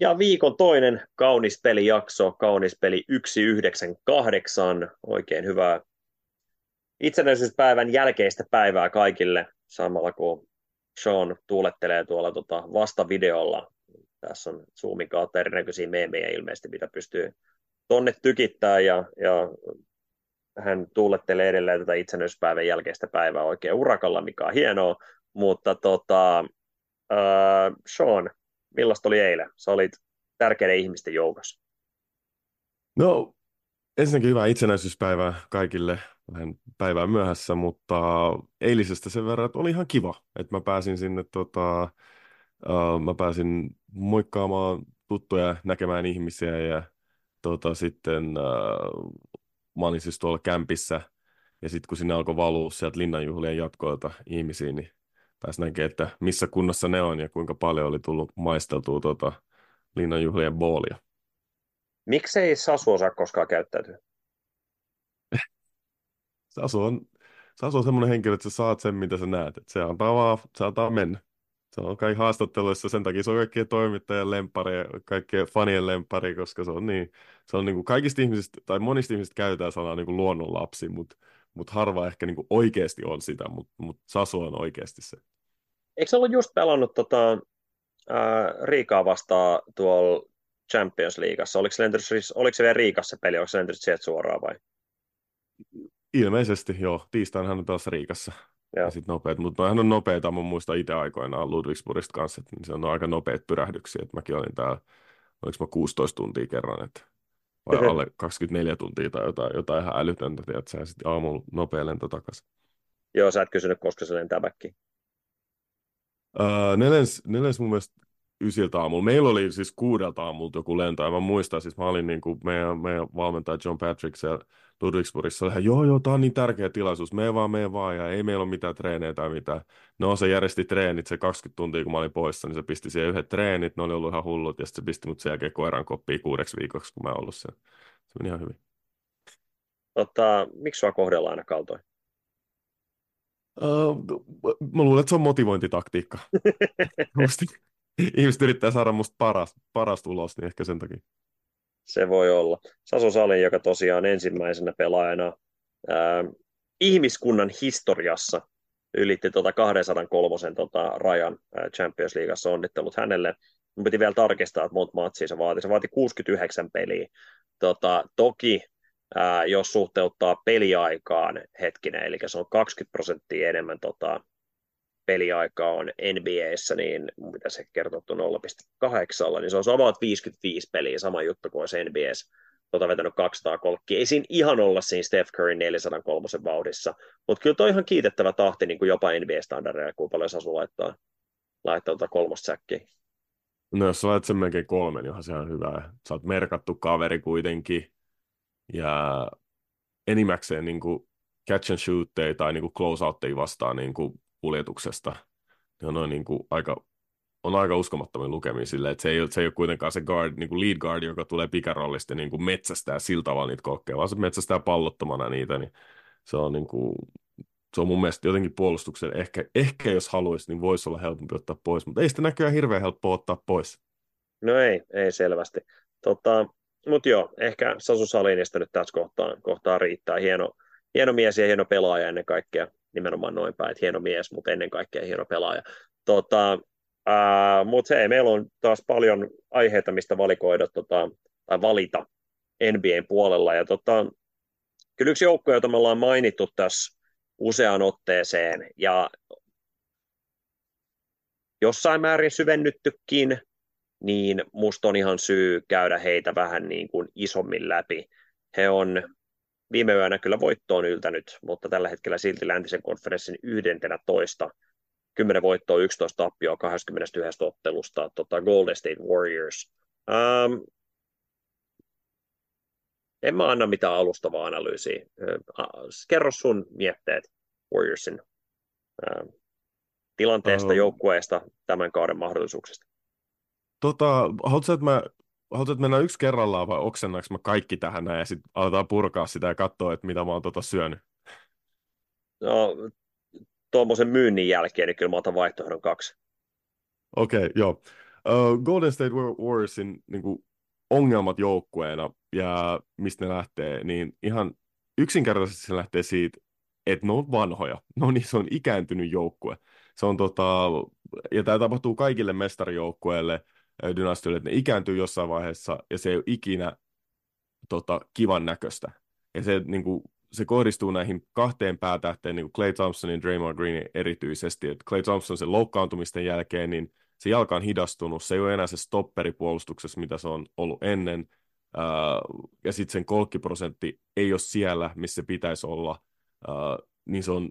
Ja viikon toinen kaunis pelijakso, kaunis peli 198. Oikein hyvää itsenäisyyspäivän jälkeistä päivää kaikille, samalla kun Sean tuulettelee tuolla tota vastavideolla. Tässä on Zoomin kautta erinäköisiä meemejä ilmeisesti, mitä pystyy tonne tykittää ja, ja hän tuulettelee edelleen tätä itsenäisyyspäivän jälkeistä päivää oikein urakalla, mikä on hienoa, mutta tota, äh, Sean, millaista oli eilen? Sä olit tärkeiden ihmisten joukossa. No, ensinnäkin hyvää itsenäisyyspäivää kaikille. Vähän päivää myöhässä, mutta eilisestä sen verran, että oli ihan kiva, että mä pääsin sinne, tota, uh, mä pääsin moikkaamaan tuttuja, näkemään ihmisiä ja tota, sitten uh, mä olin siis tuolla kämpissä ja sitten kun sinne alkoi valua sieltä linnanjuhlien jatkoilta ihmisiin, niin pääsi näkemään, että missä kunnossa ne on ja kuinka paljon oli tullut maisteltua tuota linnanjuhlien boolia. Miksei Sasu osaa koskaan käyttäytyä? Sasu on, Sasu on semmoinen henkilö, että sä saat sen, mitä sä näet. Että se antaa vaan, se antaa mennä. Se on kai haastatteluissa, sen takia se on kaikkien toimittajien lempari ja kaikkien fanien lempari, koska se on niin, se on niin kuin kaikista ihmisistä, tai monista ihmisistä käytetään sanaa niin kuin luonnonlapsi, mutta mut harva ehkä niin kuin oikeasti on sitä, mutta mut Sasu on oikeasti se. Eikö se ollut just pelannut tota, ää, Riikaa vastaan tuolla Champions Leagueassa? Oliko se, lentänyt, oliko se vielä Riikassa peli, onko se lentänyt sieltä suoraan vai? Ilmeisesti joo, tiistaina hän on taas Riikassa. Joo. Ja sitten nopeat, mutta hän on nopeita, mä muistan itse aikoinaan Ludwigsburgista kanssa, että se on aika nopeat pyrähdyksiä, että mäkin olin täällä, oliko mä 16 tuntia kerran, että vai alle 24 tuntia tai jotain, jotain ihan älytöntä, että sä sitten aamulla nopea lento takaisin. Joo, sä et kysynyt, koska se lentää backiin. Uh, nelens, nelens mun mielestä ysiltä aamulla. Meillä oli siis kuudelta aamulta joku lento, ja mä muistan, siis mä olin niin kuin meidän, meidän valmentaja John Patrick siellä Ludwigsburgissa, oli, joo, joo, tää on niin tärkeä tilaisuus, me vaan, me vaan, ja ei meillä ole mitään treenejä tai mitään. No, se järjesti treenit, se 20 tuntia, kun mä olin poissa, niin se pisti siihen yhdet treenit, ne oli ollut ihan hullut, ja sitten se pisti mut sen jälkeen koiran koppiin kuudeksi viikoksi, kun mä ollut siellä. Se meni ihan hyvin. Tota, miksi sua kohdellaan aina kaltoin? Uh, mä luulen, että se on motivointitaktiikka. Ihmiset yrittää saada musta paras, parasta ulos, niin ehkä sen takia. Se voi olla. Saso Salin, joka tosiaan ensimmäisenä pelaajana ää, ihmiskunnan historiassa ylitti tuota 203 tota rajan ää, Champions Leagueassa. Onnittelut hänelle. Mun piti vielä tarkistaa, että monta matsia se vaati. Se vaati 69 peliä. Tota, toki ää, jos suhteuttaa peliaikaan hetkinen, eli se on 20 prosenttia enemmän tota, peliaikaa on NBAssä, niin mitä se kertoo 0,8, niin se on about 55 peliä, sama juttu kuin olisi NBAssä tota vetänyt 200 kolkkia. Ei siinä ihan olla siinä Steph Curry 403 vauhdissa, mutta kyllä toi ihan kiitettävä tahti niin kuin jopa NBA-standardeja, kuinka paljon Sasu laittaa, laittaa tuota kolmosta säkkiä. No jos laitat sen melkein kolmen, niin se on hyvä. Sä oot merkattu kaveri kuitenkin, ja enimmäkseen niin kuin catch and shoot tai niin kuin close outteja vastaan niin kuin kuljetuksesta. Ne on noin niin kuin aika, on aika uskomattomia lukemia silleen, että se ei, se ei ole kuitenkaan se guard, niin kuin lead guard, joka tulee pikarollista niin kuin metsästää sillä tavalla niitä kokkeja, vaan se metsästää pallottomana niitä, niin se on niin kuin, se on mun mielestä jotenkin puolustuksen, ehkä, ehkä jos haluaisi, niin voisi olla helpompi ottaa pois, mutta ei sitä näköjään hirveän helppo ottaa pois. No ei, ei selvästi. Tota, mutta joo, ehkä Sasu Salinista nyt tässä kohtaa, kohtaa riittää. Hieno, hieno mies ja hieno pelaaja ennen kaikkea nimenomaan noin päin, että hieno mies, mutta ennen kaikkea hieno pelaaja. Tota, mutta hei, meillä on taas paljon aiheita, mistä valikoida tota, tai valita NBAn puolella. Ja tota, kyllä yksi joukko, jota me ollaan mainittu tässä useaan otteeseen ja jossain määrin syvennyttykin, niin musta on ihan syy käydä heitä vähän niin kuin isommin läpi. He on viime yönä kyllä voittoon yltänyt, mutta tällä hetkellä silti läntisen konferenssin 11 10 voittoa, 11 tappioa 21 ottelusta, tota Golden State Warriors. Ähm, en mä anna mitään alustavaa analyysiä. Äh, kerro sun mietteet Warriorsin äh, tilanteesta, uh, joukkueesta, tämän kauden mahdollisuuksista. Tota, haluatko, että mä haluatko, että mennään yksi kerrallaan vai oksennaanko mä kaikki tähän näin ja sitten aletaan purkaa sitä ja katsoa, että mitä mä oon tota syönyt? No, tuommoisen myynnin jälkeen, niin kyllä mä otan vaihtoehdon kaksi. Okei, okay, joo. uh, Golden State Warriorsin niin kuin, ongelmat joukkueena ja mistä ne lähtee, niin ihan yksinkertaisesti se lähtee siitä, että ne on vanhoja. No niin, se on ikääntynyt joukkue. Se on tota, ja tämä tapahtuu kaikille mestarijoukkueille dynastioille, että ne ikääntyy jossain vaiheessa ja se ei ole ikinä tota, kivan näköistä. Ja se, niin kuin, se kohdistuu näihin kahteen päätähteen, niin kuin Clay Thompsonin Draymond Greenin erityisesti. Että Clay Thompson sen loukkaantumisten jälkeen, niin se jalka on hidastunut, se ei ole enää se stopperi puolustuksessa, mitä se on ollut ennen, ja sitten sen kolkkiprosentti ei ole siellä, missä pitäisi olla, niin se on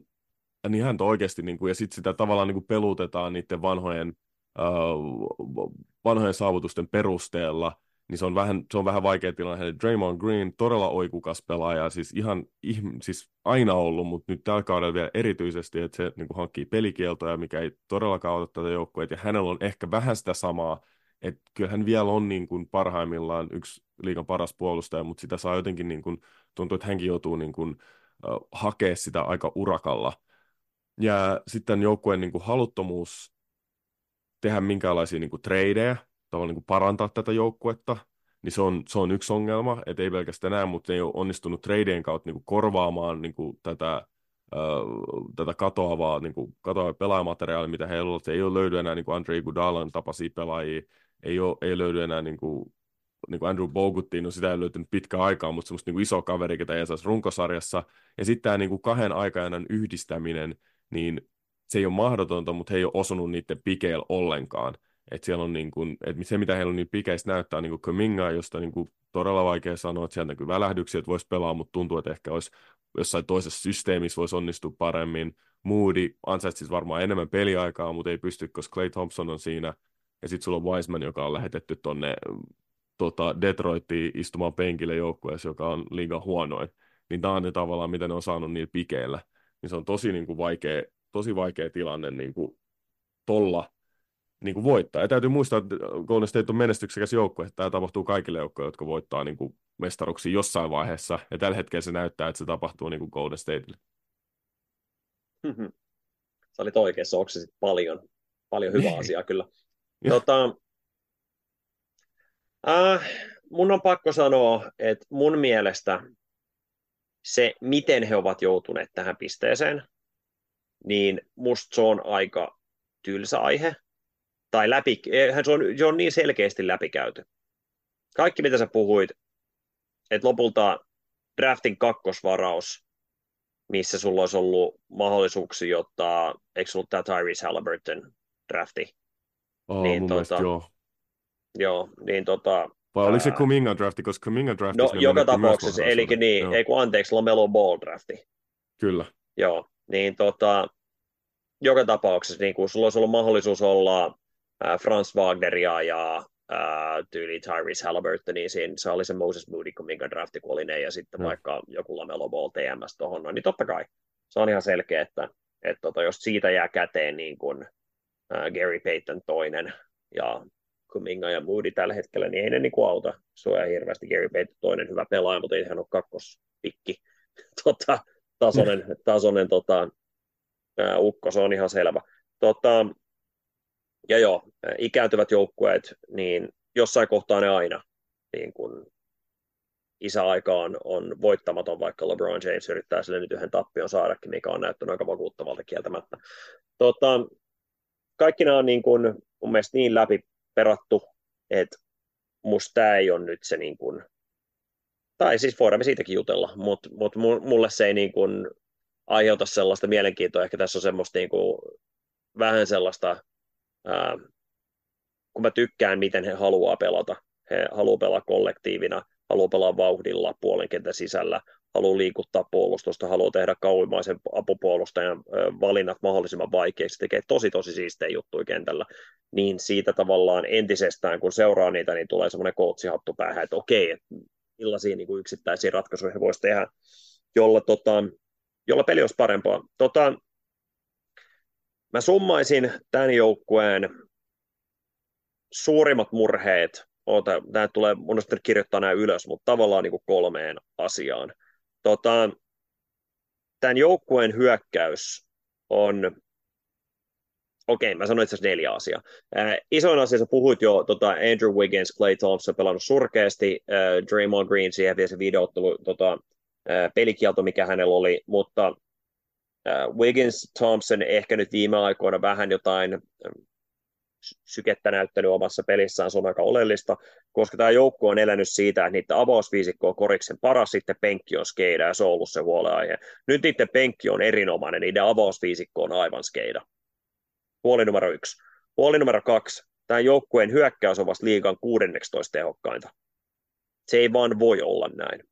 niin hän oikeasti, niin kuin, ja sitten sitä tavallaan niin kuin pelutetaan niiden vanhojen, vanhojen saavutusten perusteella, niin se on vähän, se on vähän vaikea tilanne. Draymond Green, todella oikukas pelaaja, siis ihan siis aina ollut, mutta nyt tällä kaudella vielä erityisesti, että se niin kuin hankkii pelikieltoja, mikä ei todellakaan ota tätä joukkueet, ja hänellä on ehkä vähän sitä samaa, että kyllä hän vielä on niin kuin parhaimmillaan yksi liikan paras puolustaja, mutta sitä saa jotenkin, niin kuin, tuntuu, että hänkin joutuu niin kuin, hakea sitä aika urakalla. Ja sitten joukkueen niin kuin haluttomuus tehdä minkäänlaisia niin kuin tradeja, tavallaan niin kuin parantaa tätä joukkuetta, niin se on, se on yksi ongelma, että ei pelkästään näin, mutta ei ole onnistunut tradeien kautta niin kuin korvaamaan niin kuin tätä, tätä katoavaa, niin kuin, katoavaa pelaajamateriaalia, mitä heillä on. Ei ole löydy enää niin kuin Andrei Gudalan tapaisia pelaajia, ei, ole, ei löydy enää niin kuin, niin kuin Andrew Boguttiin, no sitä ei löytynyt pitkään aikaa, mutta semmoista niin iso kaveri, ketä ei saisi runkosarjassa. Ja sitten tämä niin kuin kahden aikajanan yhdistäminen, niin se ei ole mahdotonta, mutta he ei ole osunut niiden pikeillä ollenkaan. Et siellä on niin kuin, et se, mitä heillä on niin pikeistä näyttää niin Kuminga, josta niin kuin todella vaikea sanoa, että sieltä näkyy välähdyksiä, että voisi pelaa, mutta tuntuu, että ehkä olisi jossain toisessa systeemissä voisi onnistua paremmin. Moody ansaitsisi varmaan enemmän peliaikaa, mutta ei pysty, koska Clay Thompson on siinä. Ja sitten sulla on Wiseman, joka on lähetetty tuonne tota, Detroitiin istumaan penkille joukkueessa, joka on liiga huonoin. Niin tämä on ne tavallaan, mitä ne on saanut niillä pikeillä. Niin se on tosi niin kuin vaikea, tosi vaikea tilanne niin kuin tolla niin kuin voittaa. Ja täytyy muistaa, että Golden State on menestyksekäs joukkue, että tämä tapahtuu kaikille joukkoille, jotka voittaa niin kuin mestaruksia jossain vaiheessa, ja tällä hetkellä se näyttää, että se tapahtuu niin kuin Golden Stateille. Mm-hmm. Sä olit oikeassa, oksasit paljon, paljon hyvää asiaa kyllä. tota, äh, mun on pakko sanoa, että mun mielestä se, miten he ovat joutuneet tähän pisteeseen, niin musta se on aika tylsä aihe tai läpi, se on, se on niin selkeästi läpikäyty. Kaikki, mitä sä puhuit, että lopulta draftin kakkosvaraus, missä sulla olisi ollut mahdollisuuksia ottaa, eikö ollut tämä Tyrese Halliburton drafti? Oh, niin, tota, joo. Joo, niin tota... Vai oliko se Kuminga drafti, koska Kuminga drafti... No, joka tapauksessa, eli niin, joo. ei kun anteeksi, Lomelo Ball drafti. Kyllä. Joo, niin tota, joka tapauksessa niin kun sulla olisi ollut mahdollisuus olla äh, Franz Wagneria ja äh, tyyli Tyrese Halliburtonia siinä, se oli se Moses Moody, minkä drafti kun oli ne, ja sitten mm. vaikka joku Lamelo Ball TMS tuohon, no, niin totta kai se on ihan selkeä, että, että tota, jos siitä jää käteen niin kuin äh, Gary Payton toinen ja Kuminga ja Moody tällä hetkellä, niin ei ne niin kuin auta sua hirveästi. Gary Payton toinen hyvä pelaaja, mutta ei hän ole kakkospikki tota, tasoinen, tasoinen tota, ukko, se on ihan selvä. Tota, ja joo, ikääntyvät joukkueet, niin jossain kohtaa ne aina niin kun isäaika on, on voittamaton, vaikka LeBron James yrittää sille nyt yhden tappion saadakin, mikä on näyttänyt aika vakuuttavalta kieltämättä. Tota, kaikki nämä on niin kun, mun mielestä niin läpi perattu, että musta tämä ei ole nyt se niin kun, tai siis voidaan me siitäkin jutella, mutta mut mulle se ei niin kun aiheuta sellaista mielenkiintoa, ehkä tässä on semmoista niin kun, vähän sellaista ää, kun mä tykkään, miten he haluaa pelata. He haluaa pelaa kollektiivina, haluaa pelaa vauhdilla puolen kentän sisällä, haluaa liikuttaa puolustusta, haluaa tehdä kauimmaisen apupuolustajan valinnat mahdollisimman vaikeiksi, tekee tosi tosi siistejä juttuja kentällä, niin siitä tavallaan entisestään, kun seuraa niitä, niin tulee semmoinen kootsihattu päähän, että okei, millaisia niin kuin yksittäisiä ratkaisuja he voisivat tehdä, jolla, tota, jolla peli olisi parempaa. Tota, Mä summaisin tämän joukkueen suurimmat murheet, Oota, tämä tulee, mun kirjoittaa nämä ylös, mutta tavallaan niin kuin kolmeen asiaan. Tota, tämän joukkueen hyökkäys on okei, mä sanoin itse asiassa neljä asiaa. Äh, isoin asia, sä puhuit jo tota Andrew Wiggins, Clay Thompson pelannut surkeasti, äh, Draymond Green siihen vielä se videoottelu, tota, äh, pelikielto, mikä hänellä oli, mutta äh, Wiggins, Thompson ehkä nyt viime aikoina vähän jotain sykettä näyttänyt omassa pelissään, se on aika oleellista, koska tämä joukko on elänyt siitä, että niiden avausviisikko on koriksen paras, sitten penkki on skeida, ja se on ollut se huoleaihe. Nyt niiden penkki on erinomainen, niiden avausviisikko on aivan skeida. Puoli numero yksi. Puoli numero kaksi. Tämä joukkueen hyökkäys on vasta liigan 16 tehokkainta. Se ei vaan voi olla näin.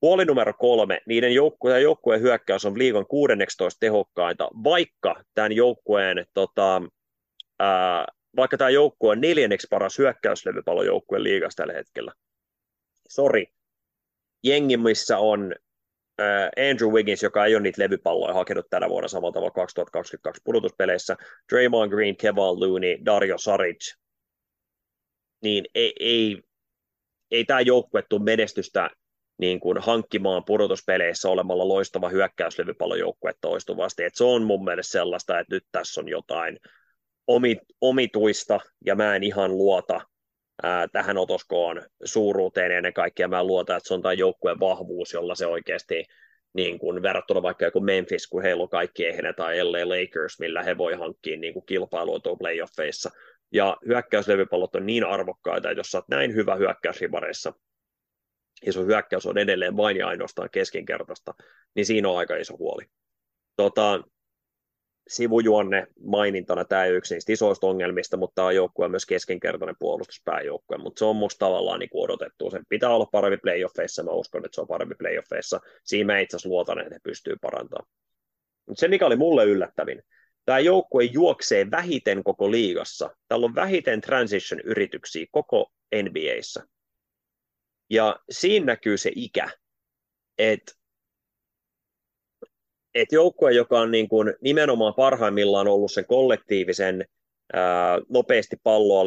Puoli numero kolme, niiden joukkueen, joukkueen hyökkäys on liigan 16 tehokkainta, vaikka tämän joukkueen tota, ää, vaikka tämä joukkue on neljänneksi paras hyökkäyslevypallojoukkue liigassa tällä hetkellä. Sori. Jengi, missä on Andrew Wiggins, joka ei ole niitä levypalloja hakenut tänä vuonna samalla tavalla 2022 pudotuspeleissä, Draymond Green, Kevin Looney, Dario Saric, niin ei, ei, ei tämä joukkue tule menestystä niin kuin hankkimaan pudotuspeleissä olemalla loistava hyökkäyslevypallojoukkue toistuvasti. Et se on mun mielestä sellaista, että nyt tässä on jotain omituista ja mä en ihan luota tähän otoskoon suuruuteen ennen kaikkea mä luotan, että se on tämä joukkueen vahvuus, jolla se oikeasti niin kuin verrattuna vaikka joku Memphis, kun heillä on kaikki ehdonet, tai LA Lakers, millä he voi hankkia niin kuin kilpailua tuon playoffeissa. Ja hyökkäyslevypallot on niin arvokkaita, että jos sä oot näin hyvä hyökkäysrivareissa, ja sun hyökkäys on edelleen vain ja ainoastaan keskinkertaista, niin siinä on aika iso huoli. Tota, sivujuonne mainintana tämä ei yksi niistä isoista ongelmista, mutta tämä on joukkue myös keskinkertainen puolustuspääjoukkue, mutta se on musta tavallaan niin odotettu. Sen pitää olla parempi playoffeissa, mä uskon, että se on parempi playoffeissa. Siinä mä itse asiassa luotan, että he pystyy parantamaan. Mutta se, mikä oli mulle yllättävin, tämä joukkue juoksee vähiten koko liigassa. Täällä on vähiten transition-yrityksiä koko NBAissa. Ja siinä näkyy se ikä, että et joukkue, joka on niin kuin nimenomaan parhaimmillaan ollut sen kollektiivisen ää, nopeasti, palloa,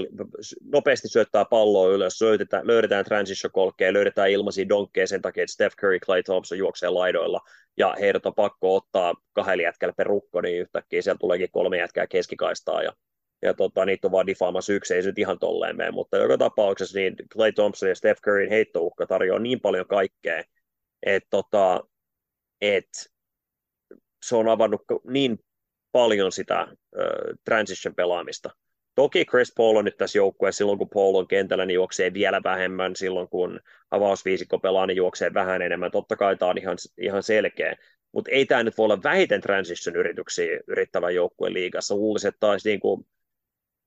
nopeasti syöttää palloa ylös, löydetään, löydetään transition kolkkeja, löydetään ilmaisia donkkeja sen takia, että Steph Curry, Clay Thompson juoksee laidoilla, ja heidät on pakko ottaa kahdella jätkällä per rukko, niin yhtäkkiä siellä tuleekin kolme jätkää keskikaistaa, ja, ja tota, niitä on vaan difaamassa yksi, ei se nyt ihan tolleen mene, mutta joka tapauksessa niin Clay Thompson ja Steph Curryn heittouhka tarjoaa niin paljon kaikkea, että tota, et se on avannut niin paljon sitä transition-pelaamista. Toki Chris Paul on nyt tässä joukkueessa, silloin kun Paul on kentällä, niin juoksee vielä vähemmän, silloin kun avausviisikko pelaa, niin juoksee vähän enemmän. Totta kai tämä on ihan, ihan selkeä, mutta ei tämä nyt voi olla vähiten transition-yrityksiä yrittävän joukkueen liigassa. Luulisin, että taisi niin kuin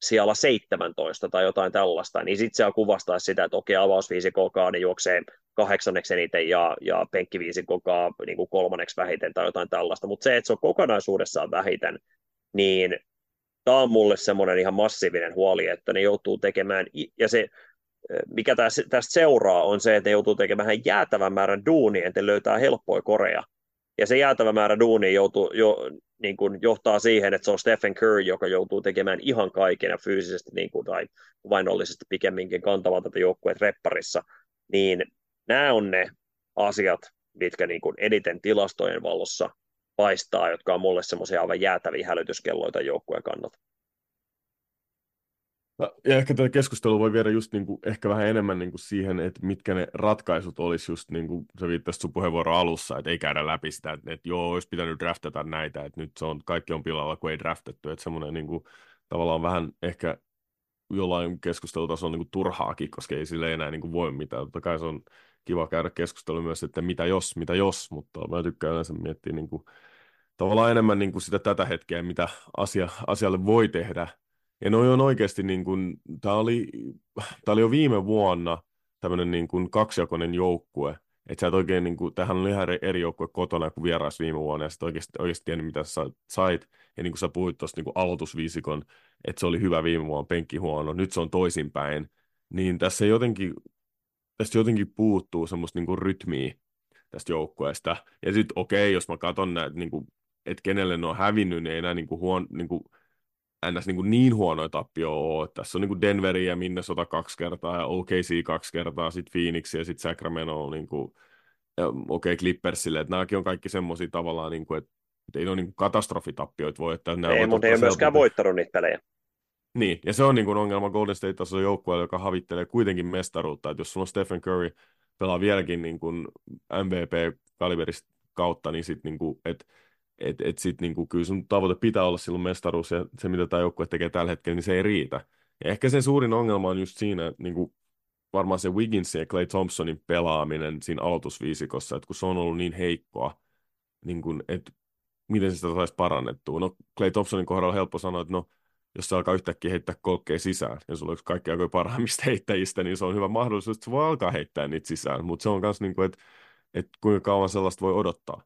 siellä 17 tai jotain tällaista, niin sitten se kuvastaa sitä, että okei, avausviisikokaan niin juoksee kahdeksanneksi eniten ja, ja penkkiviisikokaa niin kuin kolmanneksi vähiten tai jotain tällaista, mutta se, että se on kokonaisuudessaan vähiten, niin tämä on mulle semmoinen ihan massiivinen huoli, että ne joutuu tekemään, ja se, mikä tästä seuraa, on se, että ne joutuu tekemään jäätävän määrän duunia, että löytää helppoja koreja. Ja se jäätävä määrä duunia joutuu, jo, niin kuin johtaa siihen, että se on Stephen Curry, joka joutuu tekemään ihan kaiken ja fyysisesti niin kuin, tai vainollisesti pikemminkin kantamaan tätä joukkueet repparissa, niin nämä on ne asiat, mitkä niin kuin eniten tilastojen valossa paistaa, jotka on mulle semmoisia aivan jäätäviä hälytyskelloita joukkueen kannalta. Ja ehkä tätä keskustelua voi viedä just niin kuin, ehkä vähän enemmän niin kuin siihen, että mitkä ne ratkaisut olisi just niin kuin sä viittasit sun puheenvuoro alussa, että ei käydä läpi sitä, että, että joo, olisi pitänyt draftata näitä, että nyt se on, kaikki on pilalla, kun ei draftettu, että semmoinen niin kuin, tavallaan vähän ehkä jollain keskustelutasolla kuin turhaakin, koska ei sille enää niin kuin voi mitään. Totta kai se on kiva käydä keskustelua myös, että mitä jos, mitä jos, mutta mä tykkään yleensä miettiä niin kuin, tavallaan enemmän niin kuin sitä tätä hetkeä, mitä asia, asialle voi tehdä, ja noi on oikeasti, niin kuin, tämä oli, oli jo viime vuonna tämmöinen niin kuin kaksijakoinen joukkue, että sä et oikein, niin kuin, tähän on ihan eri joukkue kotona kuin vieras viime vuonna, ja sitten oikeasti, oikeasti tiennyt, mitä sä sait, ja niin kuin sä puhuit tuosta niin aloitusviisikon, että se oli hyvä viime vuonna, penkki huono, nyt se on toisinpäin, niin tässä jotenkin, tästä jotenkin puuttuu semmoista niin kuin rytmiä tästä joukkueesta, ja sitten okei, okay, jos mä katson näitä, niin kuin, että kenelle ne on hävinnyt, niin ei enää niin kuin huon, niin kuin, ns. Niin, kuin niin huonoja tappio ole. Tässä on niin kuin Denveri ja Minnesota kaksi kertaa ja OKC kaksi kertaa, sitten Phoenix ja sitten Sacramento on niin kuin, okei okay, Clippersille, että nämäkin on kaikki semmoisia tavallaan, niin kuin, että ei ne ole niin katastrofitappioita voi, että ne ei, mutta ei ole myöskään voittanut niitä pelejä. Niin, ja se on niin kuin ongelma Golden State tasolla joukkueella, joka havittelee kuitenkin mestaruutta, että jos sulla on Stephen Curry pelaa vieläkin niin kuin MVP-kaliberista kautta, niin sitten niin kuin, että et, et sit niinku, kyllä sun tavoite pitää olla silloin mestaruus, ja se mitä tämä joukkue tekee tällä hetkellä, niin se ei riitä. Ja ehkä se suurin ongelma on just siinä, että niinku, varmaan se Wigginsin ja Clay Thompsonin pelaaminen siinä aloitusviisikossa, että kun se on ollut niin heikkoa, niin kuin, että miten sitä saisi parannettua. No Clay Thompsonin kohdalla on helppo sanoa, että no, jos se alkaa yhtäkkiä heittää kolkkeja sisään, ja sulla on kaikki aikojen parhaimmista heittäjistä, niin se on hyvä mahdollisuus, että se voi alkaa heittää niitä sisään. Mutta se on myös, niin kuin, että, että kuinka kauan sellaista voi odottaa.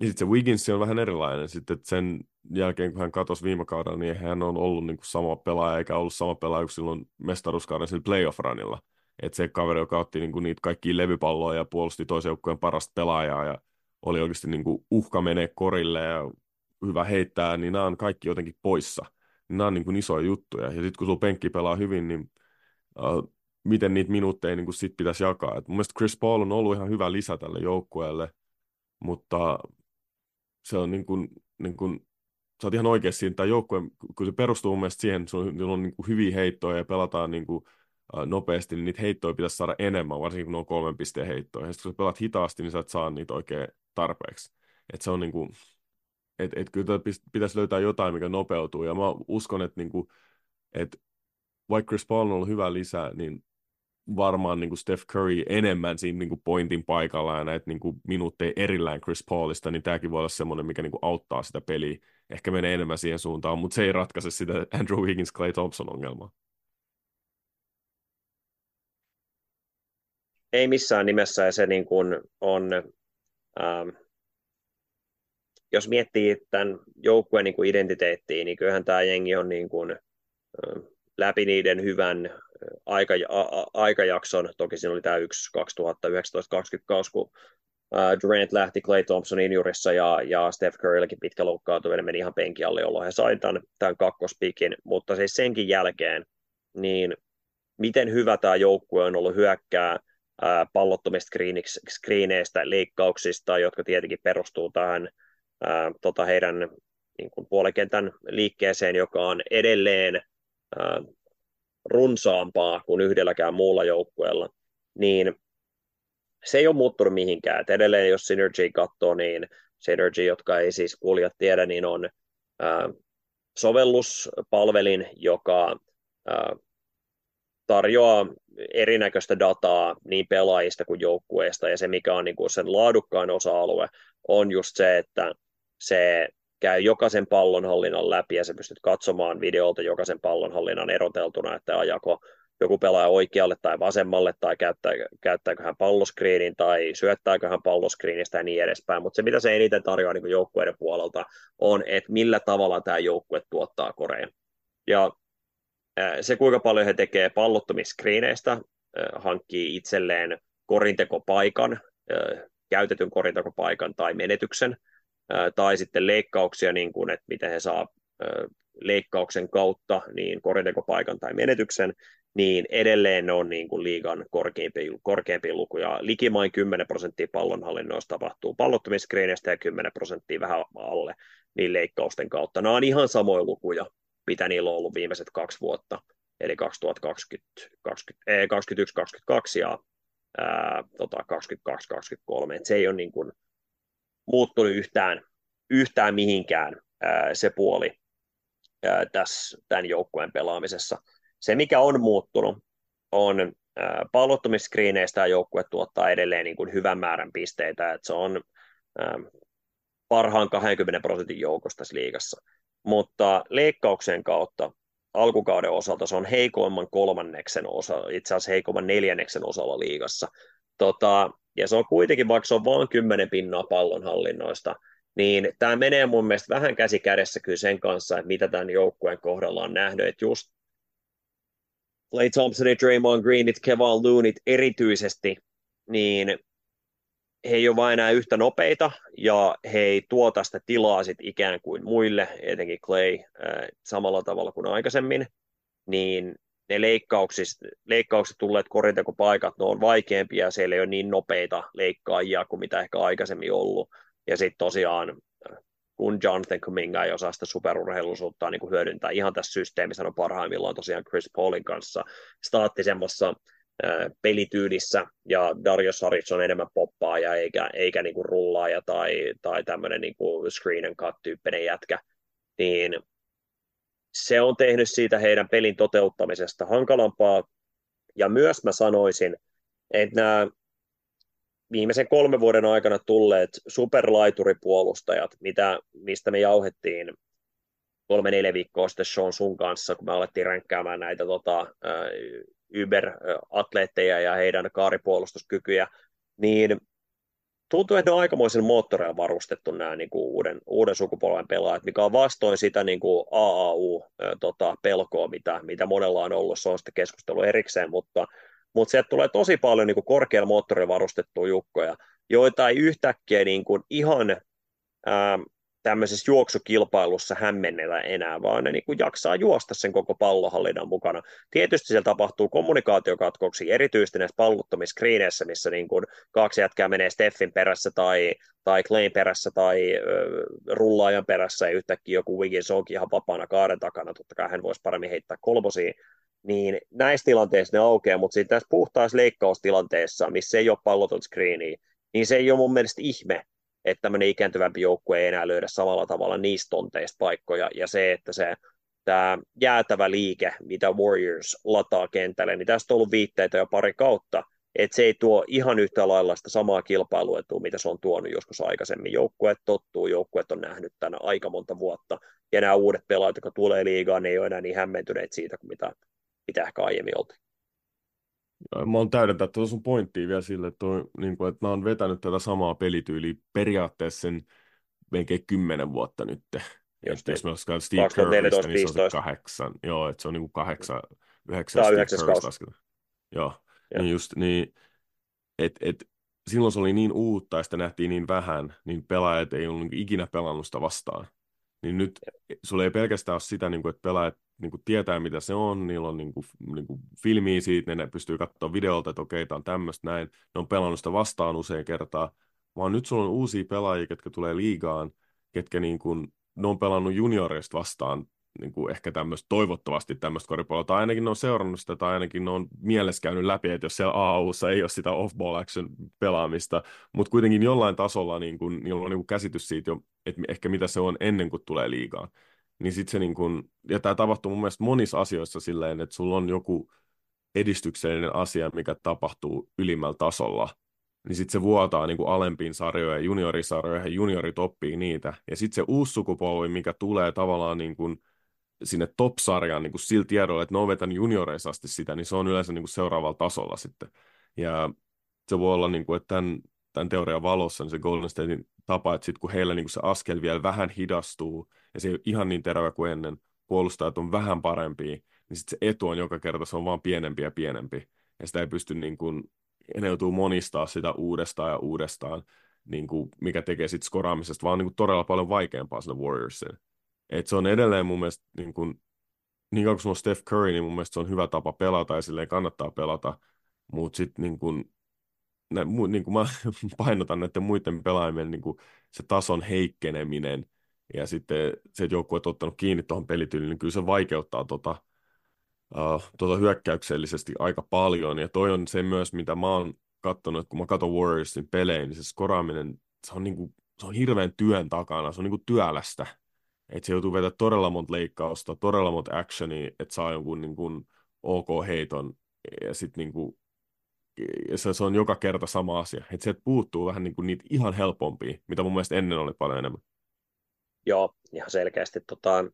Ja sitten se Wiggins on vähän erilainen. Sitten että sen jälkeen, kun hän katosi viime kaudella, niin hän on ollut niin kuin sama pelaaja, eikä ollut sama pelaaja kuin silloin mestaruuskauden sillä playoff-runilla. Että se kaveri, joka otti niin kuin niitä kaikkia levypalloja ja puolusti toisen joukkueen parasta pelaajaa ja oli oikeasti niin kuin uhka menee korille ja hyvä heittää, niin nämä on kaikki jotenkin poissa. Niin nämä on niin kuin isoja juttuja. Ja sitten kun sulla penkki pelaa hyvin, niin uh, miten niitä minuutteja niin kuin sit pitäisi jakaa. Et mun mielestä Chris Paul on ollut ihan hyvä lisä tälle joukkueelle, mutta se on niin kuin, niin kuin sä oot ihan oikeassa siinä, tämä joukkue, kun se perustuu mun mielestä siihen, että on, on niin kuin hyviä heittoja ja pelataan niin kuin, nopeasti, niin niitä heittoja pitäisi saada enemmän, varsinkin kun ne on kolmen pisteen heittoja. Ja sitten kun sä pelaat hitaasti, niin sä et saa niitä oikein tarpeeksi. Että se on niin kuin, et, et kyllä pitäisi löytää jotain, mikä nopeutuu. Ja mä uskon, että, niin kuin, että vaikka Chris Paul on ollut hyvä lisä, niin varmaan niin kuin Steph Curry enemmän siinä niin kuin pointin paikalla ja näitä niin kuin minuutteja erillään Chris Paulista, niin tämäkin voi olla semmoinen, mikä niin kuin auttaa sitä peliä. Ehkä menee enemmän siihen suuntaan, mutta se ei ratkaise sitä Andrew Wiggins, Clay Thompson ongelmaa. Ei missään nimessä, ja se niin kuin on, ähm, jos miettii tämän joukkueen niin kuin identiteettiä, niin kyllähän tämä jengi on niin kuin, äh, läpi niiden hyvän aika, a, aikajakson, toki siinä oli tämä yksi 2019-2020 kausi, kun Durant lähti Clay Thompson injurissa ja, ja Steph Curryllekin pitkä loukkaantuminen meni ihan penki alle, jolloin he sai tämän, tämän kakkospikin, mutta siis senkin jälkeen, niin miten hyvä tämä joukkue on ollut hyökkää ää, pallottomista screeneistä, leikkauksista, jotka tietenkin perustuu tähän ää, tota heidän niin kuin puolikentän liikkeeseen, joka on edelleen runsaampaa kuin yhdelläkään muulla joukkueella, niin se ei ole muuttunut mihinkään. Et edelleen jos Synergy katsoo, niin Synergy, jotka ei siis kuulijat tiedä, niin on sovelluspalvelin, joka ää, tarjoaa erinäköistä dataa niin pelaajista kuin joukkueista, ja se mikä on niin kuin sen laadukkain osa-alue on just se, että se käy jokaisen pallonhallinnan läpi ja sä pystyt katsomaan videolta jokaisen pallonhallinnan eroteltuna, että ajako joku pelaaja oikealle tai vasemmalle tai käyttää, käyttääkö hän palloskriinin tai syöttääkö hän palloskriinistä ja niin edespäin, mutta se mitä se eniten tarjoaa niin joukkueiden puolelta on, että millä tavalla tämä joukkue tuottaa koreen. Ja se kuinka paljon he tekee pallottomiskriineistä, hankkii itselleen korintekopaikan, käytetyn korintekopaikan tai menetyksen, tai sitten leikkauksia, niin kuin, että miten he saa leikkauksen kautta niin korintekopaikan tai menetyksen, niin edelleen ne on niin kuin liigan korkeampi, korkeampi luku, ja likimain 10 prosenttia pallonhallinnoista tapahtuu pallottomiskriineistä ja 10 prosenttia vähän alle niin leikkausten kautta. Nämä on ihan samoja lukuja, mitä niillä on ollut viimeiset kaksi vuotta, eli 2020, 20, 21-22 ja tota, 22-23. Se ei ole niin kuin, muuttunut yhtään, yhtään mihinkään ää, se puoli tässä, tämän joukkueen pelaamisessa. Se, mikä on muuttunut, on pallottomiskriineistä ja joukkue tuottaa edelleen niin kuin hyvän määrän pisteitä, että se on parhaan 20 prosentin joukosta tässä liigassa. Mutta leikkauksen kautta alkukauden osalta se on heikoimman kolmanneksen osa, itse asiassa heikomman neljänneksen osalla liigassa. Tota, ja se on kuitenkin, vaikka se on vain 10 pinnaa pallonhallinnoista, niin tämä menee mun mielestä vähän käsi kädessä kyllä sen kanssa, että mitä tämän joukkueen kohdalla on nähnyt, että just Clay Thompsonit, Draymond Greenit, Kevin Loonit erityisesti, niin he ei ole vain enää yhtä nopeita, ja he ei tuota sitä tilaa sit ikään kuin muille, etenkin Clay, äh, samalla tavalla kuin aikaisemmin, niin ne leikkaukset tulleet korintekopaikat, ne on vaikeampia, siellä ei ole niin nopeita leikkaajia kuin mitä ehkä aikaisemmin ollut. Ja sitten tosiaan kun Jonathan Kuminga ei osaa sitä superurheiluisuutta niin hyödyntää. Ihan tässä systeemissä on parhaimmillaan tosiaan Chris Paulin kanssa staattisemmassa pelityylissä, ja Dario Saric on enemmän poppaaja eikä, eikä niin kuin rullaaja tai, tai tämmöinen niin kuin screen and cut-tyyppinen jätkä, niin se on tehnyt siitä heidän pelin toteuttamisesta hankalampaa, ja myös mä sanoisin, että nämä viimeisen kolmen vuoden aikana tulleet superlaituripuolustajat, mitä, mistä me jauhettiin kolme-neljä viikkoa sitten Sean sun kanssa, kun me alettiin ränkkäämään näitä tota, Uber-atleetteja ja heidän kaaripuolustuskykyjä, niin tuntuu, että ne on aikamoisen moottoreilla varustettu nämä niin kuin uuden, uuden sukupolven pelaajat, mikä on vastoin sitä niin kuin AAU-pelkoa, tota, mitä, mitä monella on ollut, se on sitten keskustelu erikseen, mutta, mutta sieltä tulee tosi paljon niin kuin korkealla moottorilla varustettuja jukkoja, joita ei yhtäkkiä niin kuin ihan ää, tämmöisessä juoksukilpailussa hämmennetä enää, vaan ne niin kuin jaksaa juosta sen koko pallohallinnan mukana. Tietysti siellä tapahtuu kommunikaatiokatkoksi, erityisesti näissä pallottomissa missä niin kuin kaksi jätkää menee Steffin perässä tai, tai Clayn perässä tai ö, rullaajan perässä ja yhtäkkiä joku Wiggins onkin ihan vapaana kaaren takana, totta kai hän voisi paremmin heittää kolmosia, niin näissä tilanteissa ne aukeaa, mutta sitten tässä puhtaassa leikkaustilanteessa, missä ei ole palloton screeniä, niin se ei ole mun mielestä ihme, että tämmöinen ikääntyvämpi joukkue ei enää löydä samalla tavalla niistä tonteista paikkoja, ja se, että se tämä jäätävä liike, mitä Warriors lataa kentälle, niin tästä on ollut viitteitä jo pari kautta, että se ei tuo ihan yhtä lailla sitä samaa kilpailuetua, mitä se on tuonut joskus aikaisemmin. Joukkueet tottuu, joukkueet on nähnyt tänä aika monta vuotta, ja nämä uudet pelaajat, jotka tulee liigaan, ne ei ole enää niin hämmentyneet siitä, kuin mitä, mitä ehkä aiemmin oltiin. Mä oon täydentää tuota sun pointtia vielä sille, että, toi, niin kuin, että mä oon vetänyt tätä samaa pelityyliä periaatteessa sen melkein kymmenen vuotta nyt. Just jos niin. me Steve Kerristä, niin se on se kahdeksan. Joo, että se on niin kuin kahdeksan, yhdeksän Tämä on Joo, ja. niin just niin, että et, silloin se oli niin uutta ja sitä nähtiin niin vähän, niin pelaajat ei ollut niin ikinä pelannut sitä vastaan. Niin nyt sulla ei pelkästään ole sitä, niin kuin, että pelaajat niin kuin tietää, mitä se on, niillä on niin kuin, niin kuin filmiä siitä, ne pystyy katsoa videolta, että okei, tämä on tämmöistä näin, ne on pelannut sitä vastaan usein kertaa, vaan nyt sulla on uusia pelaajia, ketkä tulee liigaan, ketkä niin kuin, ne on pelannut junioreista vastaan niin kuin ehkä tämmöistä, toivottavasti tämmöistä koripalloa, tai ainakin ne on seurannut sitä, tai ainakin ne on mielessä käynyt läpi, että jos siellä AAUssa ei ole sitä off-ball action pelaamista, mutta kuitenkin jollain tasolla niin kuin, niillä on niin kuin käsitys siitä jo, että ehkä mitä se on ennen kuin tulee liigaan niin sitten se niin kun, ja tämä tapahtuu mun mielestä monissa asioissa silleen, että sulla on joku edistyksellinen asia, mikä tapahtuu ylimmällä tasolla, niin sitten se vuotaa niin kuin alempiin sarjoihin, juniorisarjoihin, juniorit oppii niitä. Ja sitten se uusi sukupolvi, mikä tulee tavallaan niin kuin sinne top-sarjaan niin kuin sillä tiedolla, että ne on vetänyt junioreissa asti sitä, niin se on yleensä niin kuin seuraavalla tasolla sitten. Ja se voi olla, niin kuin, että tämän, tämän teorian valossa niin se Golden Statein tapa, että sitten kun heillä niin kuin se askel vielä vähän hidastuu, ja se ei ole ihan niin terävä kuin ennen, puolustajat on vähän parempia, niin sitten se etu on joka kerta, se on vaan pienempi ja pienempi. Ja sitä ei pysty niin kuin, ne joutuu monistaa sitä uudestaan ja uudestaan, niin kuin, mikä tekee sitten skoraamisesta vaan niin kuin todella paljon vaikeampaa sinne Warriorsille. Et se on edelleen mun mielestä, niin, kuin, niin kauan kuin on Steph Curry, niin mun mielestä se on hyvä tapa pelata ja silleen kannattaa pelata, mutta sitten niin kuin, nä, mu, niin kuin mä painotan näiden muiden pelaajien niin kuin se tason heikkeneminen ja sitten se, että joukkue on ottanut kiinni tuohon pelityyliin, niin kyllä se vaikeuttaa tota, uh, tota hyökkäyksellisesti aika paljon. Ja toi on se myös, mitä mä oon katsonut, että kun mä katson Warriorsin pelejä, niin se skoraaminen, se on, niinku, se on hirveän työn takana, se on niinku työlästä. Että se joutuu vetämään todella monta leikkausta, todella monta actionia, että saa jonkun niinku ok heiton. Ja sitten niinku, ja se, se, on joka kerta sama asia. Että se puuttuu vähän niinku niitä ihan helpompia, mitä mun mielestä ennen oli paljon enemmän. Joo, ihan selkeästi. Tota,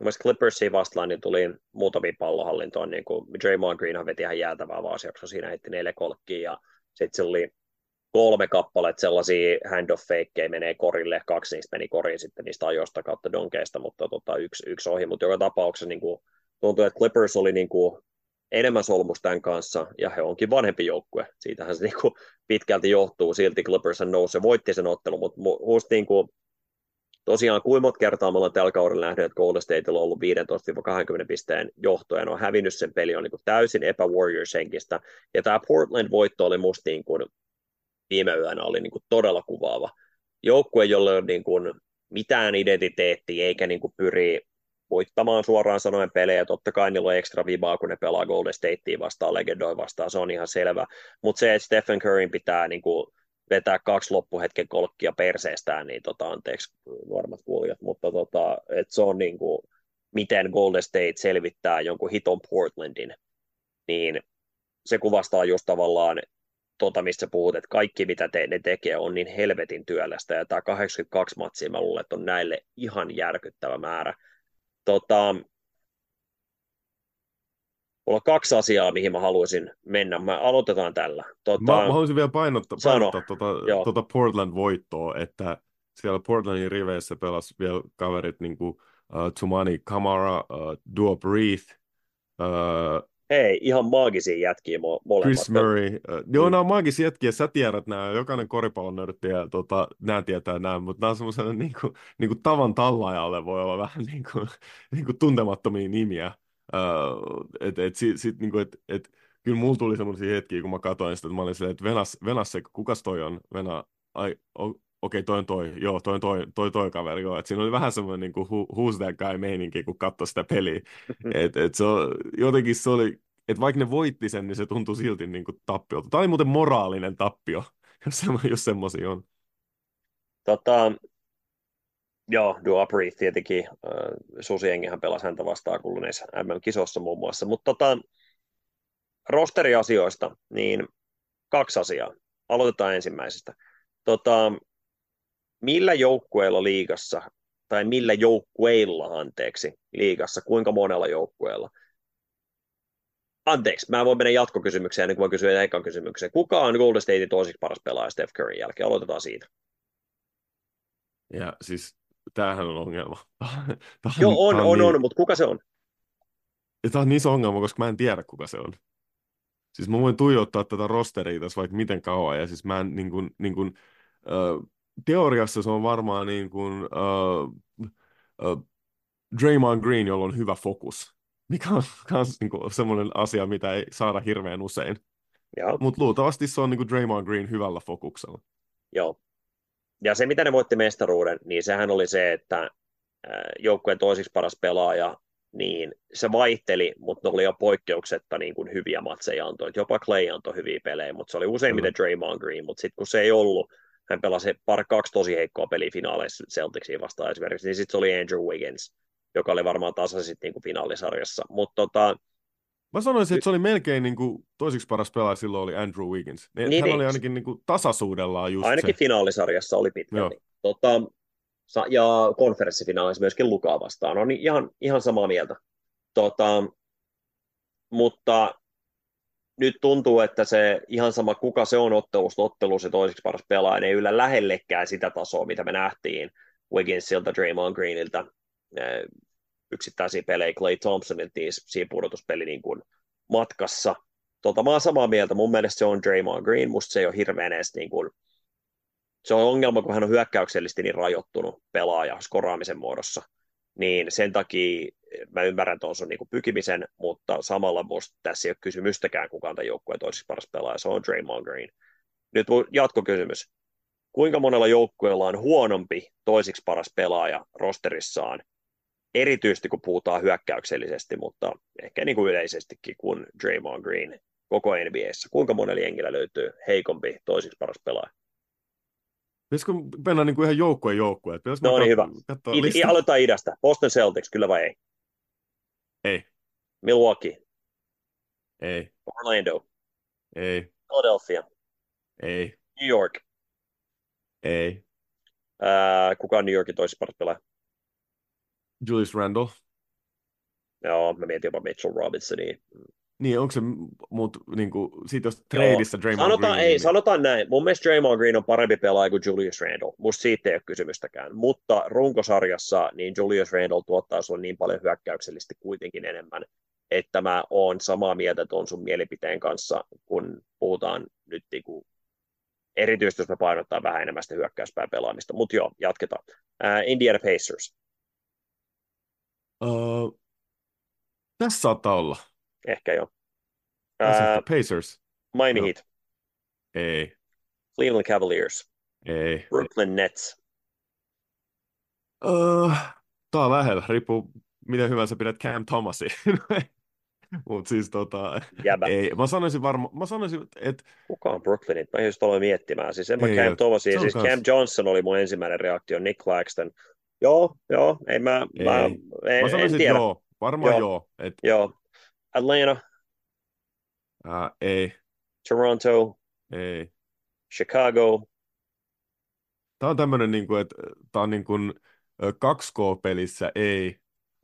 Mielestäni Clippersiin vastaan niin tuli muutamia pallohallintoon, niin kuin Draymond Green veti ihan jäätävää vaasiakso, siinä heitti neljä kolkkiä, ja sitten se oli kolme kappaletta sellaisia handoff fakeja menee korille, kaksi niistä meni koriin sitten niistä ajoista kautta donkeista, mutta tota, yksi, yksi ohi, mutta joka tapauksessa niin kuin, tuntuu, että Clippers oli niin kuin, enemmän solmus tämän kanssa, ja he onkin vanhempi joukkue. Siitähän se niin kuin, pitkälti johtuu, silti Clippers nousi, voitti sen ottelun, mutta musta niin kuin, tosiaan kuinka kertaa me ollaan tällä kaudella nähnyt, että Golden State on ollut 15-20 pisteen johtoja, on hävinnyt sen peli, on niin kuin täysin epä-Warriors-henkistä, ja tämä Portland-voitto oli musta niin kuin, viime yönä oli niin kuin todella kuvaava. Joukkue, jolle on niin kuin, mitään identiteettiä eikä niin kuin pyri voittamaan suoraan sanoen pelejä. Totta kai niillä on ekstra vibaa, kun ne pelaa Golden Statea vastaan, legendoi vastaan, se on ihan selvä. Mutta se, että Stephen Curryn pitää niin kuin vetää kaksi loppuhetken kolkkia perseestään, niin tota, anteeksi nuoremmat kuulijat, mutta tota, et se on niin kuin, miten Golden State selvittää jonkun hiton Portlandin, niin se kuvastaa just tavallaan tota, mistä puhut, että kaikki mitä te, ne tekee on niin helvetin työlästä, ja tämä 82 matsia mä luulen, että on näille ihan järkyttävä määrä. Tota, Mulla on kaksi asiaa, mihin mä haluaisin mennä. Mä aloitetaan tällä. Tota, mä, mä haluaisin vielä painottaa, painottaa tuota, tuota Portland-voittoa, että siellä Portlandin riveissä pelasi vielä kaverit niin kuin uh, Tumani Kamara, uh, Duo Breath, uh, Hei, ihan maagisia jätkiä mo- molemmat. Chris Murray. Uh, joo, mm. nämä on maagisia jätkiä, sä tiedät nämä, jokainen koripallon nörtti ja tota, nämä tietää nämä, mutta nämä on semmoisena niin kuin, niin kuin tavan tallaajalle voi olla vähän niin kuin, niin kuin tuntemattomia nimiä. Uh, et, et, sit, sit, niin kuin, et, et, kyllä mulla tuli semmoisia hetkiä, kun mä katsoin sitä, että mä olin silleen, että Venas, Venas se, kukas toi on? Vena, ai, okei, toi on toi, joo, toi on toi, toi, toi kaveri, joo. Et siinä oli vähän semmoinen niin kuin who, who's that guy meininki, kun katsoi sitä peliä. et, et se, jotenkin se oli, että vaikka ne voitti sen, niin se tuntui silti niin kuin tappiolta. Tämä oli muuten moraalinen tappio, jos, jos semmoisia on. Tota, Joo, Dua Breath tietenkin. Äh, Susiengihän pelasi häntä vastaan kuluneissa MM-kisossa muun muassa. Mutta tota, rosteriasioista, niin kaksi asiaa. Aloitetaan ensimmäisestä. Tota, millä joukkueella liigassa, tai millä joukkueilla, anteeksi, liigassa, kuinka monella joukkueella? Anteeksi, mä voin mennä jatkokysymykseen ennen kuin voin kysyä ekan kysymykseen. Kuka on Golden Statein toiseksi paras pelaaja Steph Curryn jälkeen? Aloitetaan siitä. Ja siis tämähän on ongelma. Tämä Joo, on, on, on, niin... on, mutta kuka se on? Ja tämä on niin iso ongelma, koska mä en tiedä, kuka se on. Siis mä voin tuijottaa tätä rosteria tässä vaikka miten kauan, ja siis mä en niin kuin, niin kuin, äh, teoriassa se on varmaan niin kuin, äh, äh, Draymond Green, jolla on hyvä fokus, mikä on myös niin semmoinen asia, mitä ei saada hirveän usein. Mutta luultavasti se on niin kuin Draymond Green hyvällä fokuksella. Joo, ja se, mitä ne voitti mestaruuden, niin sehän oli se, että joukkueen toisiksi paras pelaaja, niin se vaihteli, mutta ne oli jo poikkeuksetta niin kuin hyviä matseja antoi. Jopa Clay antoi hyviä pelejä, mutta se oli useimmiten mm. Draymond Green, mutta sitten kun se ei ollut, hän pelasi par kaksi tosi heikkoa peliä finaaleissa Celticsiin vastaan esimerkiksi, niin sitten se oli Andrew Wiggins, joka oli varmaan tasaisit niin kuin finaalisarjassa. Mutta tota, Mä sanoisin, että se oli melkein niin kuin, toisiksi paras pelaaja silloin oli Andrew Wiggins. Niin, niin, hän niin. oli ainakin niin kuin, tasaisuudellaan just Ainakin se. finaalisarjassa oli pitkälti. Tota, ja konferenssifinaalissa myöskin Lukaa vastaan. On ihan, ihan samaa mieltä. Tota, mutta nyt tuntuu, että se ihan sama kuka se on ottelusta ottelu se toiseksi paras pelaaja, ei yllä lähellekään sitä tasoa, mitä me nähtiin Wigginsilta, Draymond Greeniltä yksittäisiä pelejä Clay Thompsonilta niin siinä pudotuspeli niin kuin matkassa. Tota, mä oon samaa mieltä, mun mielestä se on Draymond Green, musta se ei ole hirveän edes niin kuin, se on ongelma, kun hän on hyökkäyksellisesti niin rajoittunut pelaaja skoraamisen muodossa, niin sen takia mä ymmärrän tuon sun niin pykimisen, mutta samalla musta tässä ei ole kysymystäkään, kuka on tämän joukkueen toiseksi paras pelaaja, se on Draymond Green. Nyt jatkokysymys. Kuinka monella joukkueella on huonompi toisiksi paras pelaaja rosterissaan erityisesti kun puhutaan hyökkäyksellisesti, mutta ehkä niin kuin yleisestikin kuin Draymond Green koko NBAssä. Kuinka monella jengillä löytyy heikompi toisiksi paras pelaaja? Pitäisikö mennä niin kuin ihan joukkueen joukkueen? No niin, hyvä. I- aloitetaan idästä. Boston Celtics, kyllä vai ei? Ei. Milwaukee? Ei. Orlando? Ei. Philadelphia? Ei. New York? Ei. Ää, kuka on New Yorkin toisessa? Julius Randle. Joo, mä mietin jopa Mitchell Robinsonia. Niin, onko se, mut niinku, siitä jos treidissä Draymond sanotaan, Green, ei, niin... sanotaan näin. Mun mielestä Draymond Green on parempi pelaaja kuin Julius Randle. Musta siitä ei ole kysymystäkään. Mutta runkosarjassa niin Julius Randle tuottaa sulle niin paljon hyökkäyksellisesti kuitenkin enemmän, että mä oon samaa mieltä tuon sun mielipiteen kanssa, kun puhutaan nyt niinku, erityisesti jos me painottaa vähän enemmän sitä hyökkäyspää pelaamista. Mutta joo, jatketaan. Uh, Indiana Pacers. Uh, tässä saattaa olla. Ehkä jo. Uh, Pacers. Miami no. Heat. Ei. Cleveland Cavaliers. Ei. Brooklyn Nets. Uh, tää on lähellä, riippuu miten hyvän sä pidät Cam Thomasin. Mutta siis tota, Jäbä. ei, mä sanoisin varmaan, mä sanoisin, että... Kuka on Brooklynit? Mä just aloin miettimään. Siis en mä Ei, Cam on siis kans- Cam Johnson oli mun ensimmäinen reaktio, Nick Claxton. Joo, joo, ei mä, Ei. mä, en, Mä en sanoisin, että tiedä. joo, varmaan Joo. joo. Et, Joo. Atlanta, ää, ei, Toronto, ei. Chicago, Tämä on tämmöinen, niin kuin, että tämä on niin kuin 2K-pelissä ei,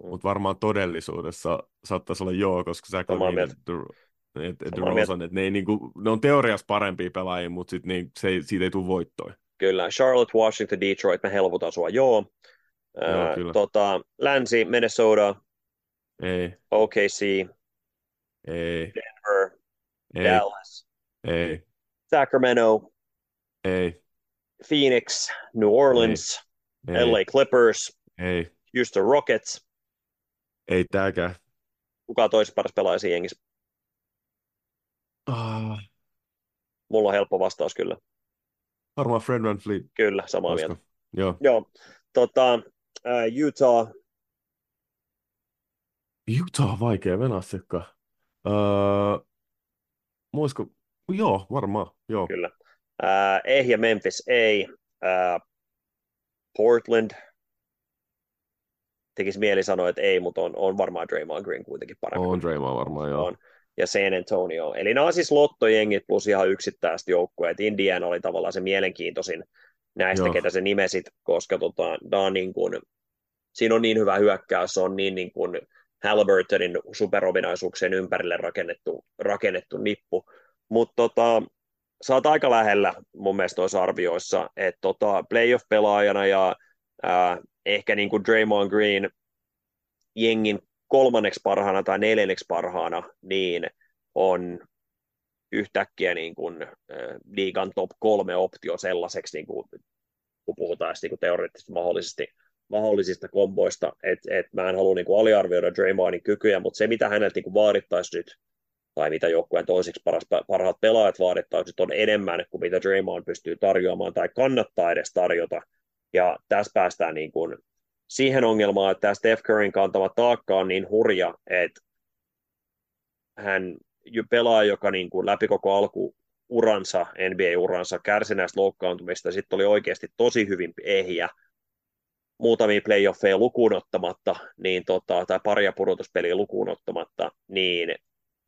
Mm. mutta varmaan todellisuudessa saattaisi olla joo, koska et- DeRozan, että ne, ei, niin kuin, ne on teoriassa parempia pelaajia, mutta sit ne, se ei, siitä ei tule voittoa. kyllä. Charlotte, Washington, Detroit, mä helpotan sua, joo. Joo, kyllä. tota, Länsi, Minnesota, Ei, OKC, ei, Denver, ei, Dallas, ei, Sacramento, ei, Phoenix, New Orleans, LA Clippers, Houston Rockets. ei tääkään. Kuka toisessa paras pelaaja siinä jengissä? Ah, Mulla on helppo vastaus kyllä. varmaan Fred Van Fleet. Kyllä, samaa Koska, mieltä. joo. Joo. Tota, Utah, Utah on vaikea venäsekka. Öö, muisko? Joo, varmaan. Joo. kyllä. Ää, eh ja Memphis ei. Ää, Portland. Tekisi mieli sanoa, että ei, mutta on, on varmaan Draymond Green kuitenkin parempi. On Draymond varmaan, joo. On. Ja San Antonio. Eli nämä on siis lottojengit plus ihan yksittäiset joukkueet. Indiana oli tavallaan se mielenkiintoisin näistä, Joo. ketä se nimesit, koska tota, on niin kuin, siinä on niin hyvä hyökkäys, se on niin, niin kuin Halliburtonin superominaisuuksien ympärille rakennettu, rakennettu nippu. Mutta tota, sä oot aika lähellä mun mielestä tuossa arvioissa, että tota, playoff-pelaajana ja ää, ehkä niin kuin Draymond Green jengin kolmanneksi parhaana tai neljänneksi parhaana, niin on yhtäkkiä niin kuin, äh, liigan top kolme optio sellaiseksi, niin kuin, kun puhutaan niin kuin teoreettisesti mahdollisesti, mahdollisista komboista, että et mä en halua niin kuin aliarvioida Draymondin kykyjä, mutta se mitä häneltä niin kuin vaadittaisi nyt, tai mitä joukkueen toiseksi paras, parhaat pelaajat vaadittaisi on enemmän kuin mitä Draymond pystyy tarjoamaan tai kannattaa edes tarjota. Ja tässä päästään niin siihen ongelmaan, että tämä Steph Curryn kantama taakka on niin hurja, että hän pelaa, joka niin kuin läpi koko alkuuransa, NBA-uransa, kärsi näistä loukkaantumista, sitten oli oikeasti tosi hyvin ehjä, muutamia playoffeja lukuun ottamatta, niin tota, tai paria pudotuspeliä lukuun ottamatta, niin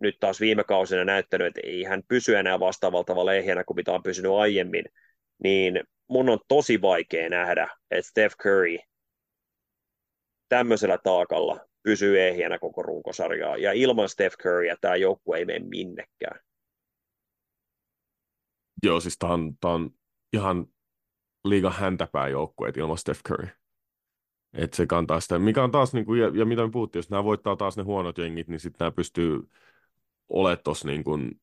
nyt taas viime kausina näyttänyt, että ei hän pysy enää vastaavalla tavalla ehjänä kuin mitä on pysynyt aiemmin, niin mun on tosi vaikea nähdä, että Steph Curry tämmöisellä taakalla pysyy ehjänä koko runkosarjaa, ja ilman Steph Curryä tämä joukkue ei mene minnekään. Joo, siis tää on, on ihan liigan häntäpää joukkueet ilman Steph Curry. Että se kantaa sitä, mikä on taas, niin kuin, ja, ja mitä me puhuttiin, jos nämä voittaa taas ne huonot jengit, niin sitten nämä pystyy olemaan tuossa niin kuin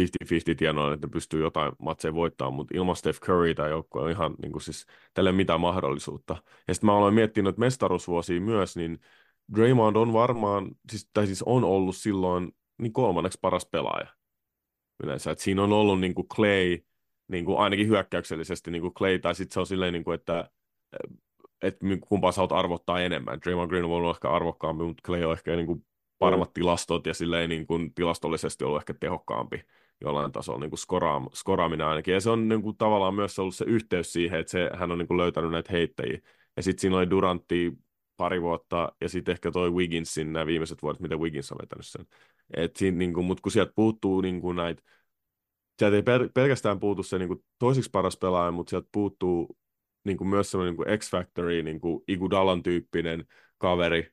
50-50 tienoilla, että ne pystyy jotain matseja voittamaan, mutta ilman Steph Curry tämä joukkue on ihan niin kuin siis, tälle mitään mahdollisuutta. Ja sitten mä aloin miettiä noita mestaruusvuosia myös, niin Draymond on varmaan, siis, tai siis on ollut silloin niin kolmanneksi paras pelaaja yleensä. Et siinä on ollut niin kuin Clay, niin kuin ainakin hyökkäyksellisesti niin kuin Clay, tai sitten se on silleen, niin kuin, että että kumpaa sä oot arvottaa enemmän. Draymond Green on ollut ehkä arvokkaampi, mutta Clay on ehkä niin kuin paremmat mm. tilastot ja silleen niin kuin tilastollisesti ollut ehkä tehokkaampi jollain tasolla niin kuin skoraam, skoraaminen ainakin. Ja se on niin kuin, tavallaan myös ollut se yhteys siihen, että se, hän on niin kuin löytänyt näitä heittäjiä. Ja sitten siinä oli Durantti pari vuotta ja sitten ehkä toi Wigginsin nämä viimeiset vuodet, mitä Wiggins on vetänyt sen. Et siinä, niin kuin, mutta kun sieltä puuttuu niin kuin näitä, sieltä ei per, pelkästään puutu se niin kuin toiseksi paras pelaaja, mutta sieltä puuttuu niin kuin myös semmoinen niin X-Factory, niin kuin Igudalan tyyppinen kaveri,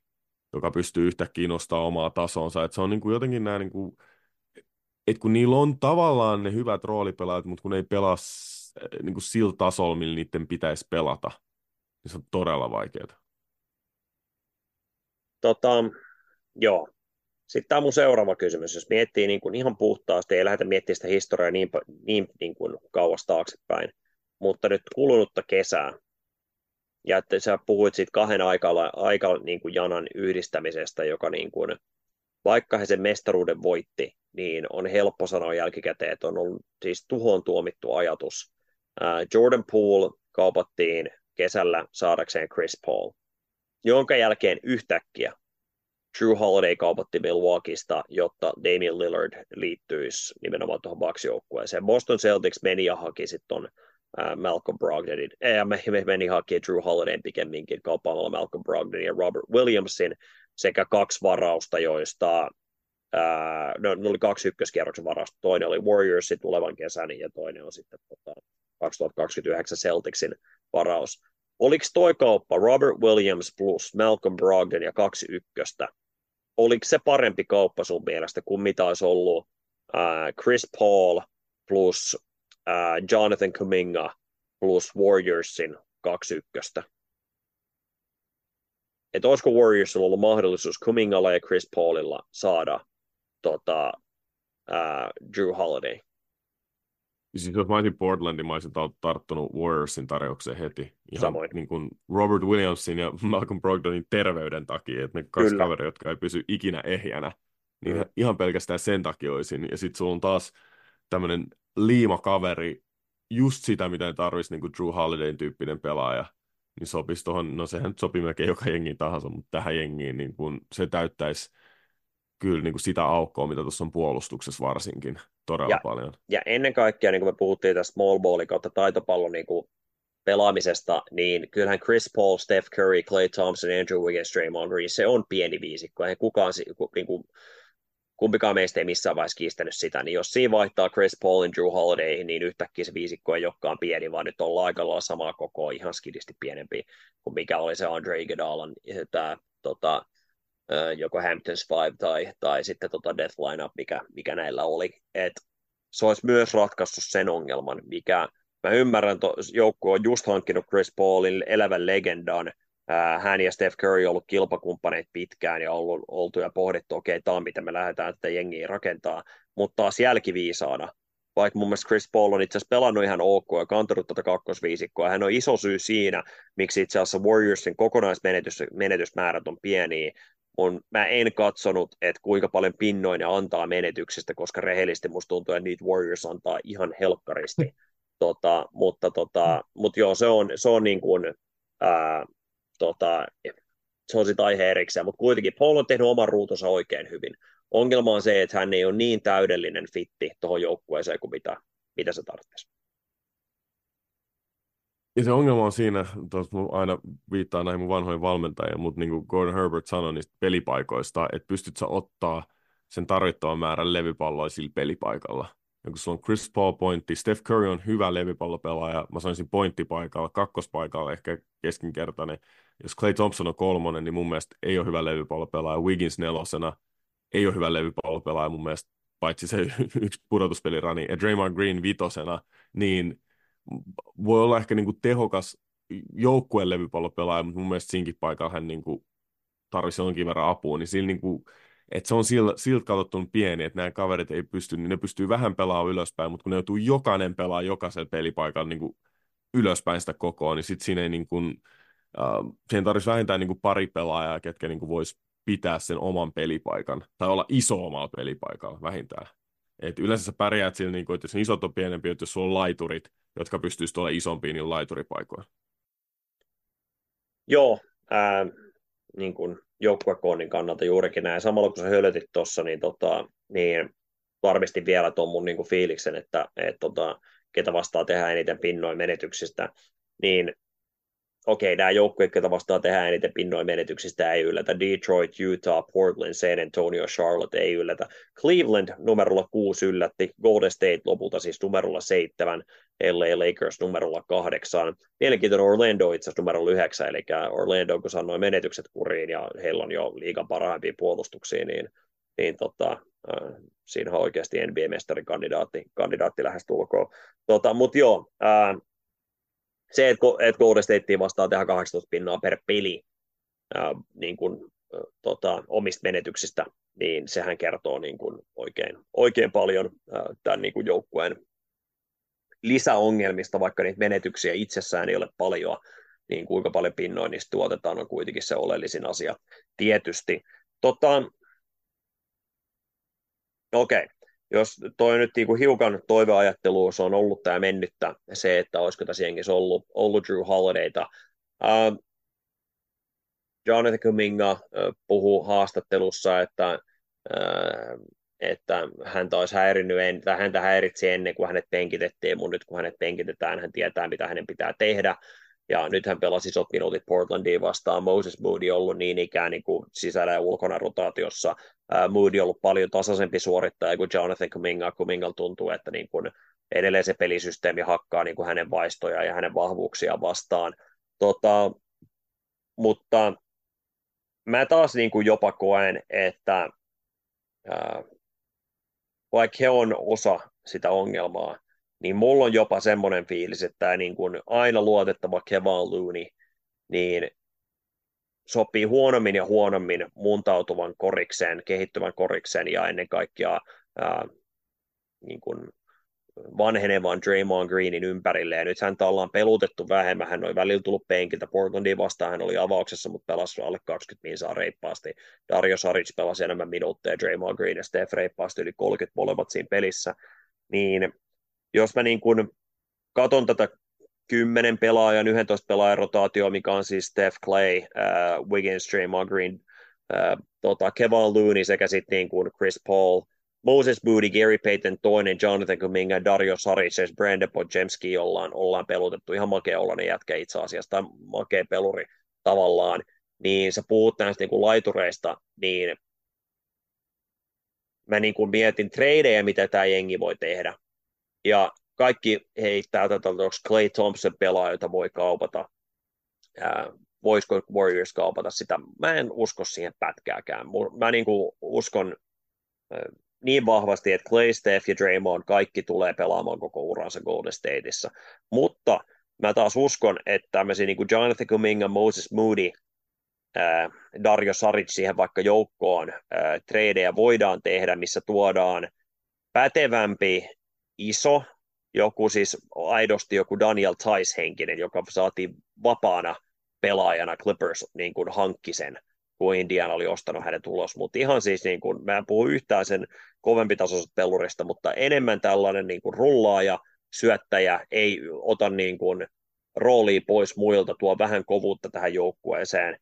joka pystyy yhtäkkiä nostamaan omaa tasonsa. Et se on niin kuin jotenkin nämä, niin kuin, että kun niillä on tavallaan ne hyvät roolipelaajat, mutta kun ei pelaa niin kuin sillä tasolla, millä niiden pitäisi pelata, niin se on todella vaikeaa. Tota, joo. Sitten tämä on mun seuraava kysymys. Jos miettii niin kuin ihan puhtaasti, ei lähdetä miettimään sitä historiaa niin, niin, niin kuin kauas taaksepäin, mutta nyt kulunutta kesää, ja että sä puhuit siitä kahden aikalla, aika niin kuin janan yhdistämisestä, joka niin kuin, vaikka he sen mestaruuden voitti, niin on helppo sanoa jälkikäteen, että on ollut siis tuhoon tuomittu ajatus. Jordan Poole kaupattiin kesällä saadakseen Chris Paul, jonka jälkeen yhtäkkiä Drew Holiday kaupotti Milwaukeeista, jotta Damian Lillard liittyisi nimenomaan tuohon Bucks-joukkueeseen. Boston Celtics meni ja haki sitten uh, Malcolm Brogdonin, eh, me, me meni haki Drew Holidayn pikemminkin kauppaamalla Malcolm Brogdonin ja Robert Williamsin sekä kaksi varausta, joista uh, no, ne oli kaksi ykköskierroksen varausta. Toinen oli Warriorsin tulevan kesän ja toinen on sitten tota, 2029 Celticsin varaus. Oliko toi kauppa Robert Williams plus Malcolm Brogdon ja kaksi ykköstä? Oliko se parempi kauppa sun mielestä kuin mitä olisi ollut uh, Chris Paul plus uh, Jonathan Kuminga plus Warriorsin kaksi ykköstä? Että olisiko Warriorsilla ollut mahdollisuus Kumingalla ja Chris Paulilla saada tota, uh, Drew Holiday? Siis jos mä olisin Portlandin, mä olisin tarttunut Warriorsin tarjoukseen heti. Ihan Samoin. Niin kuin Robert Williamsin ja Malcolm Brogdonin terveyden takia, että ne kaksi kaveria, jotka ei pysy ikinä ehjänä, niin mm. ihan pelkästään sen takia olisin. Ja sitten sulla on taas tämmöinen liimakaveri, just sitä, mitä tarvitsisi, niin kuin Drew Holidayn tyyppinen pelaaja, niin sopisi tuohon, no sehän sopii melkein joka jengiin tahansa, mutta tähän jengiin niin kun se täyttäisi kyllä niin kuin sitä aukkoa, mitä tuossa on puolustuksessa varsinkin todella ja, paljon. Ja ennen kaikkea, niin kuin me puhuttiin tästä small ballin kautta taitopallon niin kuin pelaamisesta, niin kyllähän Chris Paul, Steph Curry, Clay Thompson, Andrew Wiggins, Draymond Green, se on pieni viisikko. Eihän kukaan, niin kuin, kumpikaan meistä ei missään vaiheessa kiistänyt sitä, niin jos siinä vaihtaa Chris Paulin Drew Holiday, niin yhtäkkiä se viisikko ei olekaan pieni, vaan nyt ollaan aika lailla samaa kokoa, ihan skidisti pienempi kuin mikä oli se Andre Iguodalan tämä tota, joko Hamptons Five tai, tai sitten tota Death Lineup, mikä, mikä näillä oli. Et se olisi myös ratkaissut sen ongelman, mikä mä ymmärrän, että joukkue on just hankkinut Chris Paulin elävän legendan, hän ja Steph Curry on ollut kilpakumppaneet pitkään ja ollut, oltu ja pohdittu, okei, okay, tämä on mitä me lähdetään tätä jengiä rakentaa, mutta taas jälkiviisaana, vaikka mun mielestä Chris Paul on itse asiassa pelannut ihan ok ja kantanut tätä kakkosviisikkoa. Hän on iso syy siinä, miksi itse asiassa Warriorsin kokonaismenetysmäärät on pieniä, on, mä en katsonut, että kuinka paljon pinnoin ne antaa menetyksestä, koska rehellisesti musta tuntuu, että niitä Warriors antaa ihan helkkaristi. Tota, mutta, tota, mutta joo, se on, se on niin kuin, ää, tota, se on sitten aihe erikseen, mutta kuitenkin Paul on tehnyt oman ruutonsa oikein hyvin. Ongelma on se, että hän ei ole niin täydellinen fitti tuohon joukkueeseen kuin mitä, mitä se tarvitsisi. Ja se ongelma on siinä, tuossa aina viittaa näihin mun vanhoihin valmentajien, mutta niin kuin Gordon Herbert sanoi niistä pelipaikoista, että pystyt sä ottaa sen tarvittavan määrän levypalloa sillä pelipaikalla. Ja kun sulla on Chris Paul pointti, Steph Curry on hyvä levypallopelaaja, mä sanoisin pointtipaikalla, kakkospaikalla ehkä keskinkertainen. Jos Clay Thompson on kolmonen, niin mun mielestä ei ole hyvä levypallopelaaja. Wiggins nelosena ei ole hyvä levypallopelaaja mun mielestä, paitsi se yksi pudotuspelirani. Ja Draymond Green vitosena, niin voi olla ehkä niin kuin tehokas joukkueen levypallopelaaja, mutta mun mielestä sinkin paikalla hän niin kuin tarvitsisi jonkin verran apua, niin sillä niin kuin, että se on siltä, siltä katsottu pieni, että nämä kaverit ei pysty, niin ne pystyy vähän pelaamaan ylöspäin, mutta kun ne joutuu jokainen pelaa jokaisella pelipaikalla niin kuin ylöspäin sitä kokoa, niin sitten siinä ei niin kuin, uh, siihen tarvitsisi vähintään niin kuin pari pelaajaa, ketkä niin kuin vois pitää sen oman pelipaikan, tai olla iso omalla pelipaikalla vähintään. Et yleensä sä pärjäät sillä, niin kuin, että jos isot on pienempi, että jos sulla on laiturit, jotka pystyisivät olemaan isompiin niin laituripaikoilla. Joo, ää, niin kuin joukkuekoonnin kannalta juurikin näin. Samalla kun sä hölötit tuossa, niin, tota, niin varmistin vielä tuon mun niin kuin fiiliksen, että et, tota, ketä vastaa tehdä eniten pinnoin menetyksistä, niin okei, nämä joukkueet, joita vastaan tehdään eniten pinnoin menetyksistä, ei yllätä. Detroit, Utah, Portland, San Antonio, Charlotte ei yllätä. Cleveland numerolla 6 yllätti, Golden State lopulta siis numerolla 7, LA Lakers numerolla 8. Mielenkiintoinen Orlando itse asiassa numerolla 9, eli Orlando kun sanoi menetykset kuriin ja heillä on jo liigan parhaimpia puolustuksia, niin, niin tota, äh, siinä on oikeasti NBA-mestarin kandidaatti, kandidaatti lähestulkoon. Tota, Mutta joo, äh, se, että, että Golden State vastaa tehdä 18 pinnaa per peli ää, niin kuin, ä, tota, omista menetyksistä, niin sehän kertoo niin kuin oikein, oikein paljon ää, tämän niin kuin joukkueen lisäongelmista, vaikka niitä menetyksiä itsessään ei ole paljon, niin kuinka paljon pinnoinnista tuotetaan on kuitenkin se oleellisin asia tietysti. Tota, Okei, okay. Jos toi nyt niin kuin hiukan toiveajatteluun se on ollut tämä mennyttä se, että olisiko tässä jengissä ollut, ollut Drew Holidayta. Uh, Jonathan Kuminga uh, puhuu haastattelussa, että, uh, että häntä olisi häirinnyt, en, tai häntä häiritsi ennen kuin hänet penkitettiin, mutta nyt kun hänet penkitetään, hän tietää, mitä hänen pitää tehdä. Ja nyt hän pelasi isot minuutit Portlandiin vastaan. Moses Moody ollut niin ikään niin kuin sisällä ja ulkona rotaatiossa. Moody on ollut paljon tasaisempi suorittaja kuin Jonathan Kuminga. Kuminga tuntuu, että niin kuin edelleen se pelisysteemi hakkaa niin kuin hänen vaistoja ja hänen vahvuuksia vastaan. Tota, mutta mä taas niin kuin jopa koen, että uh, vaikka he on osa sitä ongelmaa, niin mulla on jopa semmoinen fiilis, että tämä niin kuin aina luotettava Kevin Looney, niin sopii huonommin ja huonommin muuntautuvan korikseen, kehittyvän korikseen ja ennen kaikkea ää, niin kuin vanhenevan Draymond Greenin ympärille, ja nyt häntä ollaan pelutettu vähemmän, hän oli välillä tullut penkiltä, Portlandin vastaan. Hän oli avauksessa, mutta pelasi alle 20 minsaa reippaasti, Dario Saric pelasi enemmän minuutteja, Draymond Green ja Steph reippaasti yli 30 molemmat siinä pelissä, niin jos mä niin kuin katon tätä 10 pelaajan, 11 pelaajan rotaatio, mikä on siis Steph Clay, uh, Wiggins, Draymond Green, uh, tota, Kevin Looney sekä sitten niin kuin Chris Paul, Moses Moody, Gary Payton toinen, Jonathan Kuminga, Dario Saric, Brandon Podjemski ollaan, ollaan pelutettu. Ihan makea ne jätkä itse asiassa, tai makea peluri tavallaan. Niin sä puhut näistä niin kuin laitureista, niin mä niin kuin mietin tradeja, mitä tämä jengi voi tehdä. Ja kaikki heittää tätä, onko Clay Thompson pelaaja, jota voi kaupata. Ää, voisiko Warriors kaupata sitä? Mä en usko siihen pätkääkään. Mä niin kuin uskon niin vahvasti, että Clay, Steph ja Draymond kaikki tulee pelaamaan koko uransa Golden Stateissa. Mutta mä taas uskon, että tämmöisiä niin kuin Jonathan Kuminga, Moses Moody, ää, Dario Saric siihen vaikka joukkoon tradeja voidaan tehdä, missä tuodaan pätevämpi, iso, joku siis aidosti joku Daniel Tice-henkinen, joka saatiin vapaana pelaajana Clippers niin kuin hankki sen kun Indiana oli ostanut hänet ulos, mutta ihan siis niin kuin, mä en puhu yhtään sen kovempi tasoisesta pelurista, mutta enemmän tällainen niin kuin rullaaja, syöttäjä, ei ota niin kuin roolia pois muilta, tuo vähän kovuutta tähän joukkueeseen,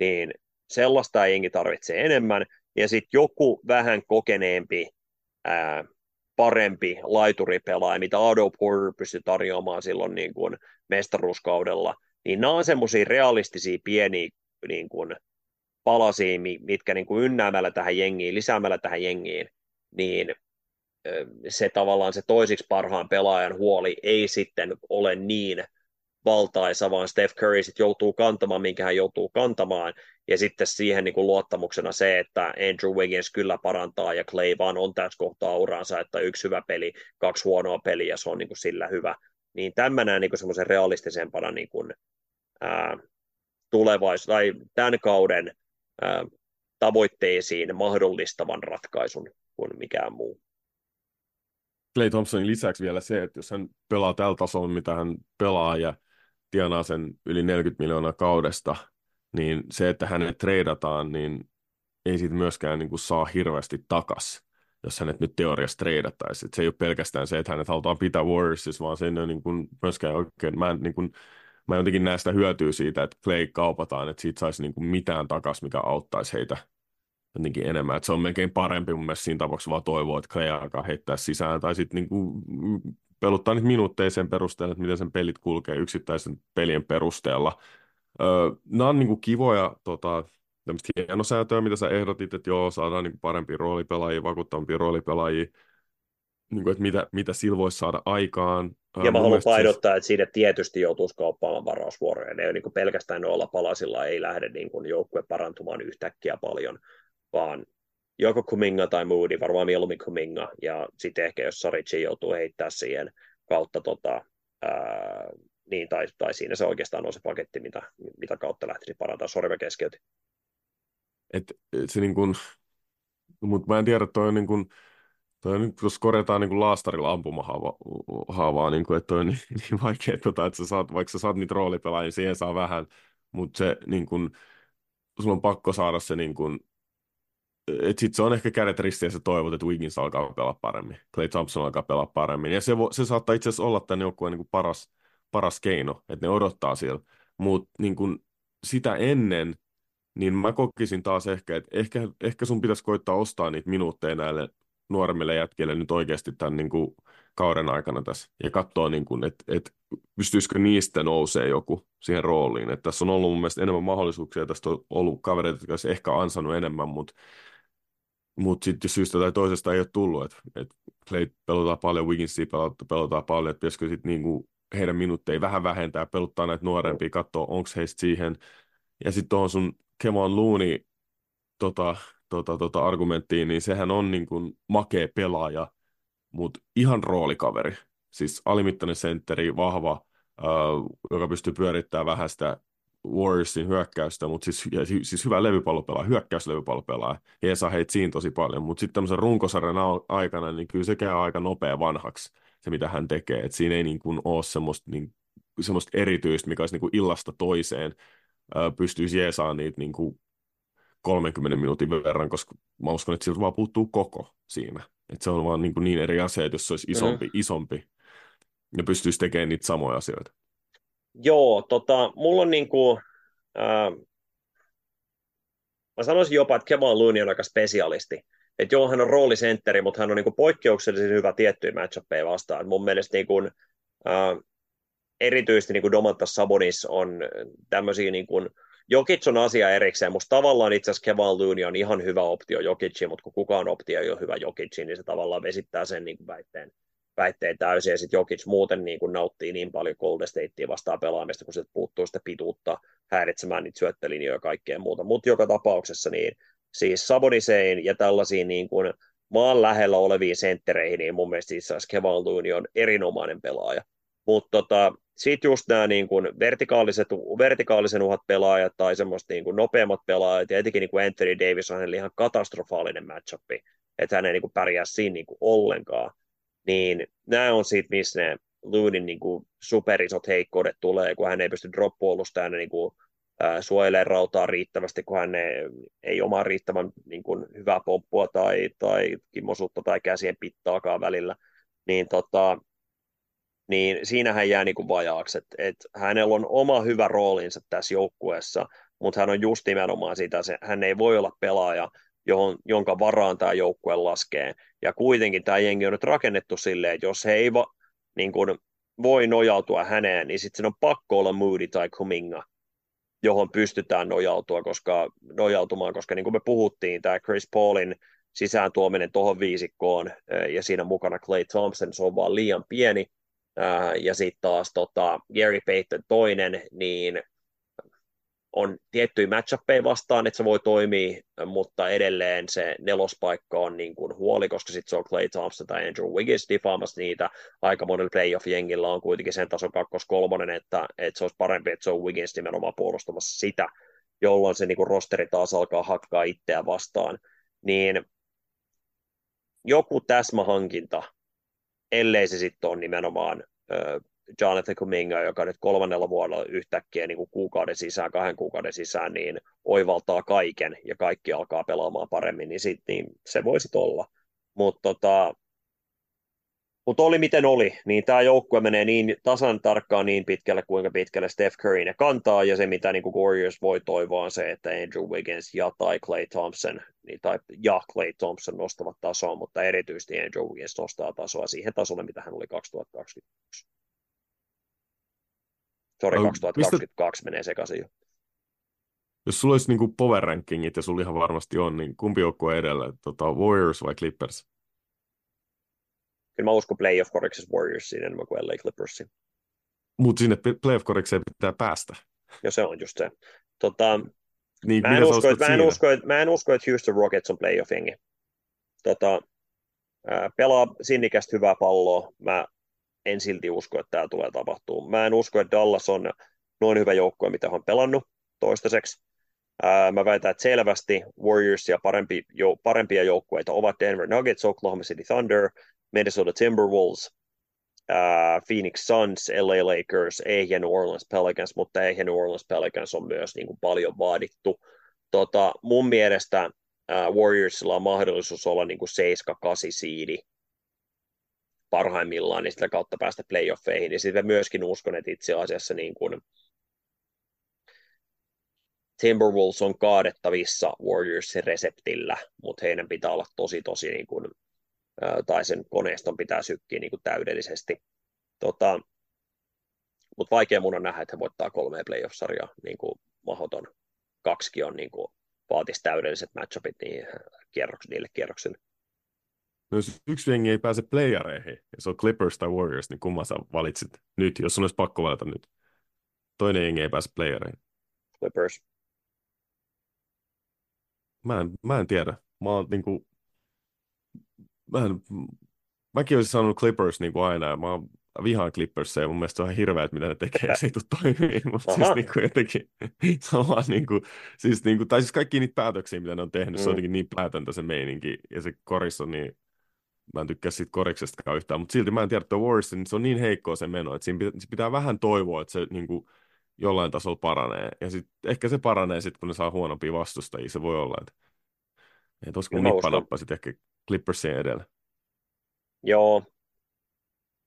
niin sellaista jengi tarvitse enemmän, ja sitten joku vähän kokeneempi, ää, parempi laituripelaaja, mitä Ado Porter pystyi tarjoamaan silloin niin kuin mestaruuskaudella, niin nämä on semmoisia realistisia pieniä niin kuin, palasia, mitkä niin kuin ynnäämällä tähän jengiin, lisäämällä tähän jengiin, niin se tavallaan se toisiksi parhaan pelaajan huoli ei sitten ole niin valtaisa, vaan Steph Curry sitten joutuu kantamaan, minkä hän joutuu kantamaan, ja sitten siihen niin kuin luottamuksena se, että Andrew Wiggins kyllä parantaa, ja Clay vaan on tässä kohtaa uransa, että yksi hyvä peli, kaksi huonoa peliä, se on niin kuin sillä hyvä. Niin tämän näen niin semmoisen realistisempana niin kuin, ää, tulevais- tai tämän kauden tavoitteisiin mahdollistavan ratkaisun kuin mikään muu. Clay Thompsonin lisäksi vielä se, että jos hän pelaa tällä tasolla, mitä hän pelaa ja tienaa sen yli 40 miljoonaa kaudesta, niin se, että hänet treidataan, niin ei siitä myöskään niin kuin saa hirveästi takas, jos hänet nyt teoriassa treidattaisiin. Se ei ole pelkästään se, että hänet halutaan pitää Warriorsissa, vaan se ei ole niin kuin myöskään oikein, mä en niin kuin mä jotenkin näen sitä hyötyä siitä, että Clay kaupataan, että siitä saisi niinku mitään takas, mikä auttaisi heitä jotenkin enemmän. Että se on melkein parempi mun mielestä siinä tapauksessa vaan toivoa, että Clay alkaa heittää sisään, tai sitten niinku peluttaa niitä minuutteja sen perusteella, että miten sen pelit kulkee yksittäisen pelien perusteella. Öö, nämä on niinku kivoja tota, tämmöistä hienosäätöä, mitä sä ehdotit, että joo, saadaan niinku parempia roolipelaajia, vakuuttavampia roolipelaajia, niin kuin, että mitä, mitä sillä voisi saada aikaan. Ja mä haluan painottaa, siis... että siitä tietysti joutuisi kauppaamaan varausvuoroja. Ne ei niin pelkästään noilla palasilla ei lähde niin kuin joukkue parantumaan yhtäkkiä paljon, vaan joko Kuminga tai Moody, varmaan mieluummin Kuminga, ja sitten ehkä jos Sarici joutuu heittää siihen kautta, tota, ää, niin, tai, tai siinä se oikeastaan on se paketti, mitä, mitä kautta lähtisi parantaa. Sori, mä keskeytin. Et, se niin kuin, mutta mä en tiedä, toi on niin kuin, Toi nyt, jos korjataan niin kuin laastarilla ampumahaavaa, niin kuin, että toi on niin, niin vaikea, tota, että sä saat, vaikka sä saat niitä roolipelaajia, niin siihen saa vähän, mutta se niin kuin, sulla on pakko saada se niin kuin, et sit se on ehkä kädet ristiin sä toivot, että Wiggins alkaa pelaa paremmin, Clay Thompson alkaa pelaa paremmin. Ja se, vo, se saattaa itse asiassa olla tämän joukkueen niin paras, paras keino, että ne odottaa siellä. Mutta niin sitä ennen, niin mä kokisin taas ehkä, että ehkä, ehkä sun pitäisi koittaa ostaa niitä minuutteja näille nuoremmille jätkille nyt oikeasti tämän niin kuin, kauden aikana tässä ja katsoa, niin kuin, että, että pystyisikö niistä nousee joku siihen rooliin. Että tässä on ollut mun mielestä enemmän mahdollisuuksia, tästä on ollut kavereita, jotka olisi ehkä ansannut enemmän, mutta mutta sitten syystä tai toisesta ei ole tullut, että et Clay pelotaan paljon, Wigginsia pelotaan, pelotaan paljon, että pitäisikö sitten niinku heidän minuutteja vähän vähentää, peluttaa näitä nuorempia, katsoa onko heistä siihen. Ja sitten tuohon sun Kevon Looney tota, tota, tota argumenttiin, niin sehän on niin kuin makea pelaaja, mutta ihan roolikaveri. Siis alimittainen sentteri, vahva, uh, joka pystyy pyörittämään vähän sitä Warriorsin hyökkäystä, mutta siis, siis hyvä levypallopelaaja, hyökkäyslevypallopelaaja. Ja saa heitä siinä tosi paljon, mutta sitten tämmöisen runkosarjan aikana, niin kyllä se käy aika nopea vanhaksi, se mitä hän tekee. Et siinä ei niin kuin ole semmoista, niin, semmoista erityistä, mikä olisi niin kuin illasta toiseen, pystyisi jeesaamaan niitä niin kuin 30 minuutin verran, koska mä uskon, että siltä vaan puuttuu koko siinä. Että se on vaan niin, kuin niin eri asia, että jos se olisi isompi, mm. isompi ja pystyisi tekemään niitä samoja asioita. Joo, tota, mulla on niin kuin, ää, mä sanoisin jopa, että Kevin Looney on aika spesialisti. Että joo, hän on roolisentteri, mutta hän on niin kuin poikkeuksellisen hyvä tiettyjä matchappeja vastaan. Et mun mielestä niin kuin, ää, erityisesti niin kuin Domantas Sabonis on tämmöisiä niin kuin, Jokic on asia erikseen. Musta tavallaan itse asiassa Kevin Looney on ihan hyvä optio Jokiciin, mutta kun kukaan optio ei ole hyvä Jokiciin, niin se tavallaan vesittää sen niin kuin väitteen, väitteen täysin. Ja sitten Jokic muuten niin kuin nauttii niin paljon Golden Statea vastaan pelaamista, kun se puuttuu sitä pituutta häiritsemään niitä syöttölinjoja ja kaikkea muuta. Mutta joka tapauksessa niin siis Sabonisein ja tällaisiin niin kuin maan lähellä oleviin senttereihin, niin mun mielestä Kevin Looney on erinomainen pelaaja. Mutta tota, sitten just nämä niin kuin vertikaaliset, vertikaalisen uhat pelaajat tai semmoista niin kuin nopeammat pelaajat, ja etenkin niin kuin Anthony Davis on ihan katastrofaalinen matchup, että hän ei niin kuin pärjää siinä niin kuin ollenkaan. Niin nämä on siitä, missä ne Loonin niin kuin superisot heikkoudet tulee, kun hän ei pysty drop niin kuin, suojelemaan rautaa riittävästi, kun hän ei, ei omaa riittävän niin kuin, hyvää pomppua tai, tai kimmosuutta tai käsien pittaakaan välillä. Niin tota, niin siinä hän jää niin kuin vajaaksi. Et, et hänellä on oma hyvä roolinsa tässä joukkueessa, mutta hän on just nimenomaan sitä, se, hän ei voi olla pelaaja, johon, jonka varaan tämä joukkue laskee. Ja kuitenkin tämä jengi on nyt rakennettu silleen, että jos he ei va, niin kuin, voi nojautua häneen, niin sitten on pakko olla Moody tai Kuminga, johon pystytään nojautua, koska, nojautumaan, koska niin kuin me puhuttiin, tämä Chris Paulin sisään tuominen tuohon viisikkoon ja siinä mukana Clay Thompson, se on vaan liian pieni, ja sitten taas tota, Gary Payton toinen, niin on tiettyjä matchappeja vastaan, että se voi toimia, mutta edelleen se nelospaikka on niin kuin huoli, koska sitten se on Clay Thompson tai Andrew Wiggins difaamassa niitä. Aika monella playoff-jengillä on kuitenkin sen tason kakkos-kolmonen, että, että se olisi parempi, että se on Wiggins nimenomaan puolustamassa sitä, jolloin se niin kuin rosteri taas alkaa hakkaa itseä vastaan. Niin joku täsmähankinta ellei se sitten ole nimenomaan Jonathan Kuminga, joka nyt kolmannella vuodella yhtäkkiä niin kuin kuukauden sisään, kahden kuukauden sisään, niin oivaltaa kaiken ja kaikki alkaa pelaamaan paremmin, niin, sit, niin se voisi olla. Mutta tota, mutta oli miten oli, niin tämä joukkue menee niin tasan tarkkaan niin pitkälle, kuinka pitkälle Steph Curry ne kantaa, ja se mitä niin kuin Warriors voi toivoa on se, että Andrew Wiggins ja tai Clay Thompson, niin, tai, ja Clay Thompson nostavat tasoa, mutta erityisesti Andrew Wiggins nostaa tasoa siihen tasolle, mitä hän oli 2021. Sori, 2022 mistä... menee sekaisin jo. Jos sulla olisi niin power rankingit, ja sulla ihan varmasti on, niin kumpi joukkue edellä, tota, Warriors vai Clippers? kyllä mä uskon playoff koriksessa Warriorsiin enemmän kuin LA Clippersiin. Mutta sinne playoff korikseen pitää päästä. Ja se on just se. Tota, niin, mä, en usko, että, mä, en usko, että, mä en usko, että Houston Rockets on playoff-jengi. Tota, pelaa sinnikästä hyvää palloa. Mä en silti usko, että tämä tulee tapahtuu. Mä en usko, että Dallas on noin hyvä joukkue, mitä on pelannut toistaiseksi. Ää, mä väitän, että selvästi Warriorsia parempi, jo, parempia joukkueita ovat Denver Nuggets, Oklahoma City Thunder, Minnesota Timberwolves, uh, Phoenix Suns, LA Lakers, ei ja New Orleans Pelicans, mutta ei ja New Orleans Pelicans on myös niin kuin paljon vaadittu. Tota, mun mielestä Warriorsilla on mahdollisuus olla niin kuin 7-8 siidi parhaimmillaan, niin sitä kautta päästä playoffeihin. Ja sitten myöskin uskon, että itse asiassa niin kuin Timberwolves on kaadettavissa Warriorsin reseptillä, mutta heidän pitää olla tosi, tosi niin kuin, tai sen koneiston pitää sykkiä niin kuin täydellisesti. Tota, mutta vaikea mun on nähdä, että he voittaa kolme playoff-sarjaa, niin kuin mahdoton. Kaksi on niin kuin, vaatisi täydelliset matchupit niin kierroks, niille kierroksille. No, jos yksi jengi ei pääse playereihin, ja se on Clippers tai Warriors, niin kumman sä valitsit nyt, jos sun olisi pakko valita nyt? Toinen jengi ei pääse playereihin. Clippers. Mä en, mä en tiedä. Mä oon niinku, mä en, mäkin olisin sanonut Clippers niin kuin aina, ja mä vihaan Clippers, ja mun mielestä se on ihan hirveä, mitä ne tekee, ja se ei tule toimii, mutta siis niin kuin jotenkin, vaan niin kuin, siis niin kuin, tai siis kaikki niitä päätöksiä, mitä ne on tehnyt, mm. se on mm. jotenkin niin päätöntä se meininki, ja se koris on niin, mä en tykkää siitä koriksestakaan yhtään, mutta silti mä en tiedä, että Warriors, niin se on niin heikkoa se meno, että siinä pitää, pitää vähän toivoa, että se niin kuin, jollain tasolla paranee, ja sit, ehkä se paranee sitten, kun ne saa huonompia vastustajia, se voi olla, että, että olisiko nippanappa sitten ehkä Clippersien edellä. Joo,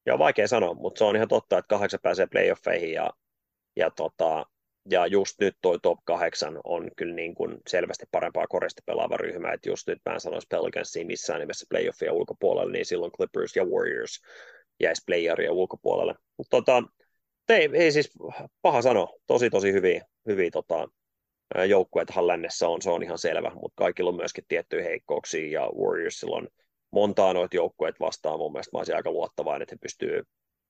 Joo, vaikea sanoa, mutta se on ihan totta, että kahdeksan pääsee playoffeihin ja, ja, tota, ja just nyt toi top kahdeksan on kyllä niin kuin selvästi parempaa korista pelaava ryhmä, että just nyt mä en sanoisi Pelicansia missään nimessä playoffia ulkopuolelle, niin silloin Clippers ja Warriors jäisi playeria ulkopuolelle. Mutta tota, ei, ei, siis paha sanoa, tosi tosi hyviä, hyviä tota, joukkueethan lännessä on, se on ihan selvä, mutta kaikilla on myöskin tiettyjä heikkouksia ja Warriorsilla on montaa noita joukkueet vastaan. Mun mielestä mä olisin aika luottavainen, että he pystyy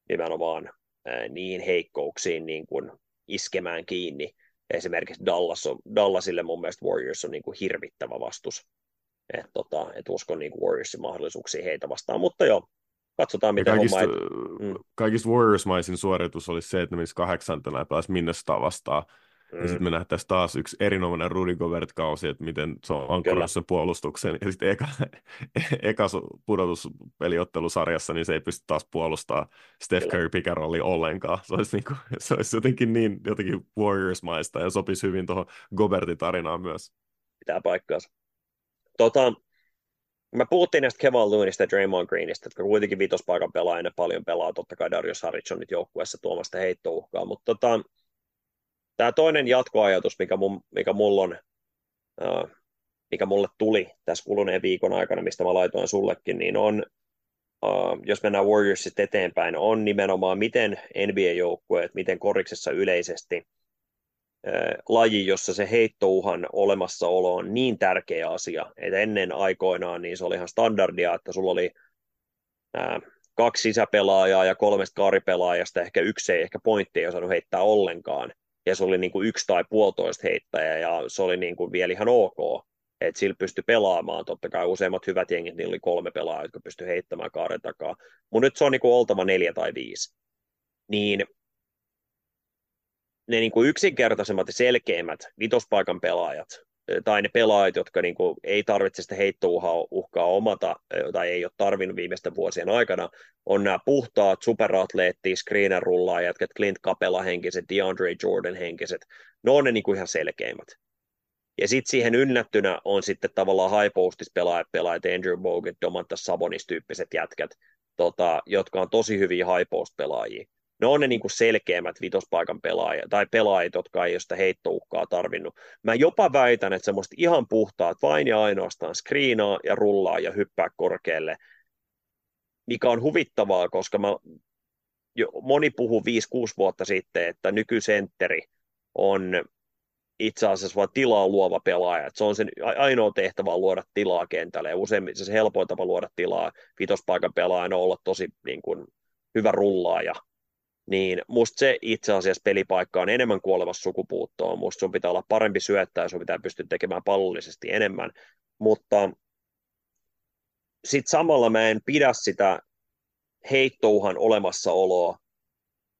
nimenomaan niin heikkouksiin niin kuin iskemään kiinni. Esimerkiksi Dallas on, Dallasille mun mielestä Warriors on niin kuin hirvittävä vastus. Et tota, et uskon niin kuin Warriorsin mahdollisuuksia heitä vastaan, mutta joo, katsotaan mitä kaikista, homma... Et... Mm. Kaikista Warriors-maisin suoritus oli se, että ne menisi kahdeksantena ja pääsi Minnesota vastaan Mm. Ja sitten me nähtäisiin taas yksi erinomainen Rudy Gobert-kausi, että miten se on ankkurannut sen puolustuksen. Ja sitten eka, eka pudotuspeliottelusarjassa, niin se ei pysty taas puolustamaan Steph Curry pikarolli ollenkaan. Se olisi, niinku, se olisi jotenkin niin jotenkin Warriors-maista ja sopisi hyvin tuohon Gobertin tarinaan myös. Pitää paikkaansa. Tota, me puhuttiin näistä Kevin Loonista ja Draymond Greenistä, jotka kuitenkin vitospaikan pelaajana paljon pelaa. Totta kai Darius Harris on nyt joukkueessa tuomasta heittouhkaa, mutta tota, tämä toinen jatkoajatus, mikä, mun, mikä mulla on, uh, mikä mulle tuli tässä kuluneen viikon aikana, mistä mä laitoin sullekin, niin on, uh, jos mennään Warriorsit eteenpäin, on nimenomaan miten NBA-joukkueet, miten koriksessa yleisesti uh, laji, jossa se heittouhan olemassaolo on niin tärkeä asia, että ennen aikoinaan niin se oli ihan standardia, että sulla oli kaksi sisäpelaajaa ja kolmesta kaaripelaajasta, ehkä yksi ei ehkä pointti ei osannut heittää ollenkaan, ja se oli niin kuin yksi tai puolitoista heittäjä, ja se oli niin kuin vielä ihan ok, että sillä pystyi pelaamaan, totta kai useimmat hyvät jengit, niin oli kolme pelaajaa, jotka pystyi heittämään kaaren takaa, mutta nyt se on niin kuin oltava neljä tai viisi, niin ne niin kuin yksinkertaisemmat ja selkeimmät vitospaikan pelaajat, tai ne pelaajat, jotka niin kuin ei tarvitse sitä heittouhkaa omata, tai ei ole tarvinnut viimeisten vuosien aikana, on nämä puhtaat superatleetti, screener rullaajat, Clint Capella henkiset, DeAndre Jordan henkiset, ne on ne niin kuin ihan selkeimmät. Ja sitten siihen ynnättynä on sitten tavallaan high postis pelaajat, pelaajat Andrew Bogut, Domantas Sabonis tyyppiset jätkät, tota, jotka on tosi hyviä high post pelaajia ne on ne niin kuin selkeämmät vitospaikan pelaajat, tai pelaajat, jotka ei ole sitä heittouhkaa tarvinnut. Mä jopa väitän, että semmoista ihan puhtaat vain ja ainoastaan screenaa ja rullaa ja hyppää korkealle, mikä on huvittavaa, koska mä, jo, moni puhuu 5-6 vuotta sitten, että nykysentteri on itse asiassa vain tilaa luova pelaaja. Se on sen ainoa tehtävä on luoda tilaa kentälle. Ja usein se helpoin tapa luoda tilaa vitospaikan pelaajana on olla tosi niin kuin, hyvä rullaaja niin musta se itse asiassa pelipaikka on enemmän kuolevassa sukupuuttoon. Musta sun pitää olla parempi syöttää, sun pitää pystyä tekemään pallollisesti enemmän, mutta sitten samalla mä en pidä sitä heittouhan olemassaoloa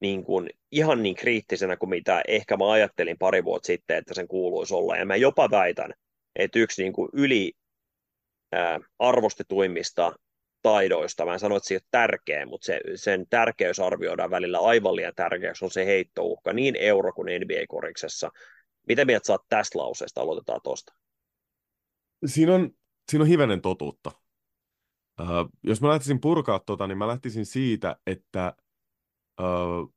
niin kuin ihan niin kriittisenä kuin mitä ehkä mä ajattelin pari vuotta sitten, että sen kuuluisi olla. Ja mä jopa väitän, että yksi niin kuin yli ää, arvostetuimmista taidoista. Mä en sano, että se ei ole tärkeä, mutta se, sen tärkeys arvioidaan välillä aivan liian tärkeäksi, on se heittouhka niin euro- kuin NBA-koriksessa. Mitä mieltä saat tästä lauseesta? Aloitetaan tuosta. Siinä on, siinä on hivenen totuutta. Uh, jos mä lähtisin purkaa tota, niin mä lähtisin siitä, että uh,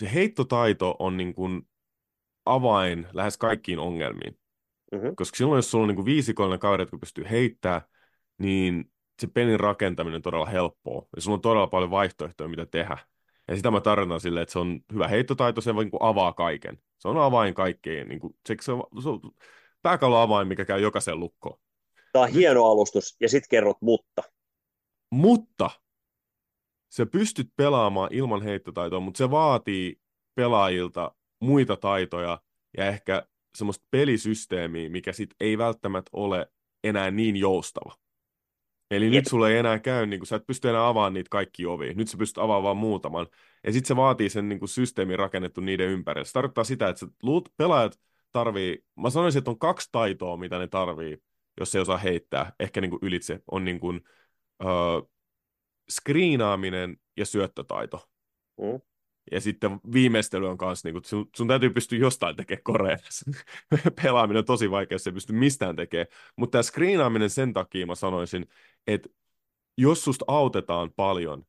se heittotaito on niin kuin avain lähes kaikkiin ongelmiin. Mm-hmm. Koska silloin, jos sulla on niin kuin viisikollinen kaveri, jotka pystyy heittämään, niin se pelin rakentaminen on todella helppoa. Ja sulla on todella paljon vaihtoehtoja, mitä tehdä. Ja sitä mä tarkoitan silleen, että se on hyvä heittotaito, se niin kuin avaa kaiken. Se on avain kaikkeen. Niin kuin, se, se, on, se on avain, mikä käy jokaisen lukkoon. Tämä on Nyt, hieno alustus, ja sitten kerrot mutta. Mutta sä pystyt pelaamaan ilman heittotaitoa, mutta se vaatii pelaajilta muita taitoja ja ehkä semmoista pelisysteemiä, mikä sit ei välttämättä ole enää niin joustava. Eli Jep. nyt sulle ei enää käy, niin kun sä et pysty enää avaamaan niitä kaikki ovi. Nyt sä pystyt avaamaan muutaman. Ja sitten se vaatii sen niin systeemin rakennettu niiden ympärille. Se tarkoittaa sitä, että luut, pelaajat tarvii, mä sanoisin, että on kaksi taitoa, mitä ne tarvii, jos ei osaa heittää, ehkä niin kuin ylitse, on niin kuin, uh, skriinaaminen ja syöttötaito. Mm. Ja sitten viimeistely on kanssa, niin kuin, sun, sun täytyy pystyä jostain tekemään korea. Pelaaminen on tosi vaikea, jos ei pysty mistään tekemään. Mutta tämä screenaaminen sen takia mä sanoisin, että jos susta autetaan paljon,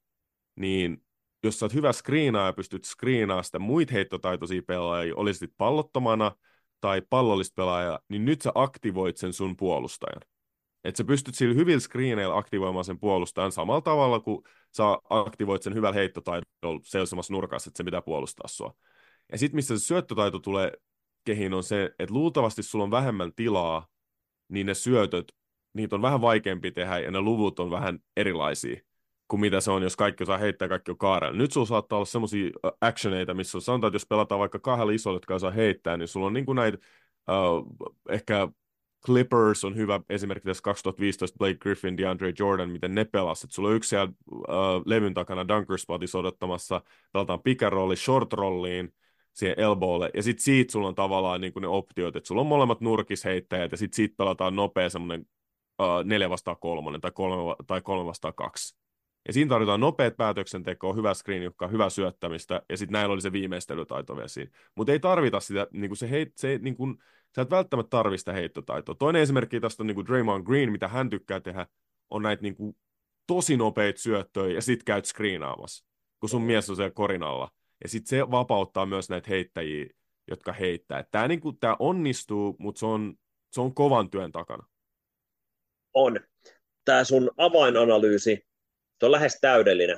niin jos sä oot hyvä screenaa ja pystyt screenaamaan sitä muita heittotaitoisia pelaajia, olisit pallottomana tai pallollista pelaajaa, niin nyt sä aktivoit sen sun puolustajan. Että sä pystyt sillä hyvillä screeneillä aktivoimaan sen puolustajan samalla tavalla kuin sä aktivoit sen hyvällä heittotaidolla seisomassa nurkassa, että se pitää puolustaa sua. Ja sitten missä se syöttötaito tulee kehiin on se, että luultavasti sulla on vähemmän tilaa, niin ne syötöt, niitä on vähän vaikeampi tehdä ja ne luvut on vähän erilaisia kuin mitä se on, jos kaikki osaa heittää kaikki on kaarella. Nyt sulla saattaa olla semmoisia actioneita, missä sanotaan, että jos pelataan vaikka kahdella isolla, jotka osaa heittää, niin sulla on niin kuin näitä uh, ehkä Clippers on hyvä esimerkki tässä 2015 Blake Griffin, DeAndre Jordan, miten ne pelasivat. Sulla on yksi siellä uh, levyn takana dunker spotissa odottamassa, pelataan pick and rolli, short rolliin, siihen elbowlle, ja sitten siitä sulla on tavallaan niin ne optiot, että sulla on molemmat nurkisheittäjät, ja sitten siitä pelataan nopea semmoinen uh, neljä vastaan kolmonen tai kolme, tai kolme vastaan kaksi. Ja siinä tarvitaan nopeat päätöksentekoa, hyvä screenjukka, hyvä syöttämistä, ja sitten näillä oli se viimeistelytaito vielä siinä. Mutta ei tarvita sitä, niin kuin se, heit, se niin kuin, sä et välttämättä tarvi sitä heittotaitoa. Toinen esimerkki tästä on niin kuin Draymond Green, mitä hän tykkää tehdä, on näitä niin kuin tosi nopeita syöttöjä, ja sit käyt screenaamassa, kun sun mies on siellä korinalla. Ja sitten se vapauttaa myös näitä heittäjiä, jotka heittää. Tämä niin tää onnistuu, mutta se on, se on kovan työn takana. On. Tämä sun avainanalyysi se on lähes täydellinen.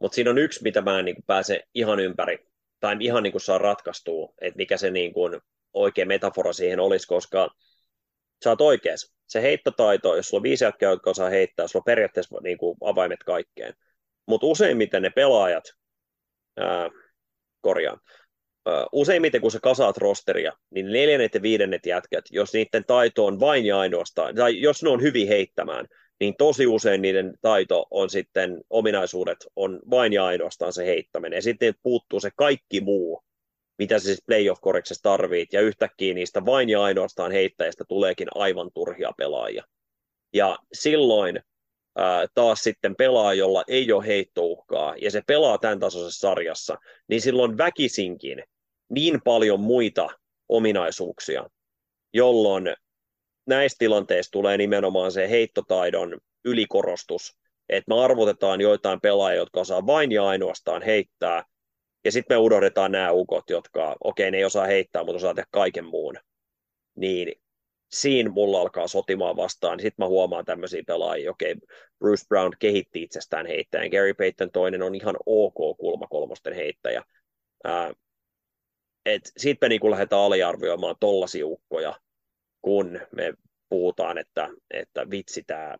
Mutta siinä on yksi, mitä mä en niin pääse ihan ympäri, tai ihan niin saa ratkaistua, että mikä se niin kuin oikea metafora siihen olisi, koska sä oot oikeassa. Se heittotaito, jos sulla on viisi jätkää, jotka osaa heittää, sulla on periaatteessa niin kuin avaimet kaikkeen. Mutta useimmiten ne pelaajat, ää, korjaan, useimmiten kun sä kasaat rosteria, niin neljännet ja viidennet jätkät, jos niiden taito on vain ja ainoastaan, tai jos ne on hyvin heittämään, niin tosi usein niiden taito on sitten, ominaisuudet on vain ja ainoastaan se heittäminen. Ja sitten puuttuu se kaikki muu, mitä se siis playoff-koriksessa tarvit, ja yhtäkkiä niistä vain ja ainoastaan heittäjistä tuleekin aivan turhia pelaajia. Ja silloin ää, taas sitten pelaa, jolla ei ole heittouhkaa, ja se pelaa tämän tasoisessa sarjassa, niin silloin väkisinkin niin paljon muita ominaisuuksia, jolloin näissä tilanteissa tulee nimenomaan se heittotaidon ylikorostus, että me arvotetaan joitain pelaajia, jotka osaa vain ja ainoastaan heittää, ja sitten me unohdetaan nämä ukot, jotka, okei, ne ei osaa heittää, mutta osaa tehdä kaiken muun. Niin siinä mulla alkaa sotimaan vastaan. Sitten mä huomaan tämmöisiä pelaajia, okei, Bruce Brown kehitti itsestään heittäjän, Gary Payton toinen on ihan ok kulmakolmosten heittäjä. Sitten me niin lähdetään aliarvioimaan tollasia ukkoja, kun me puhutaan, että, että vitsi tämä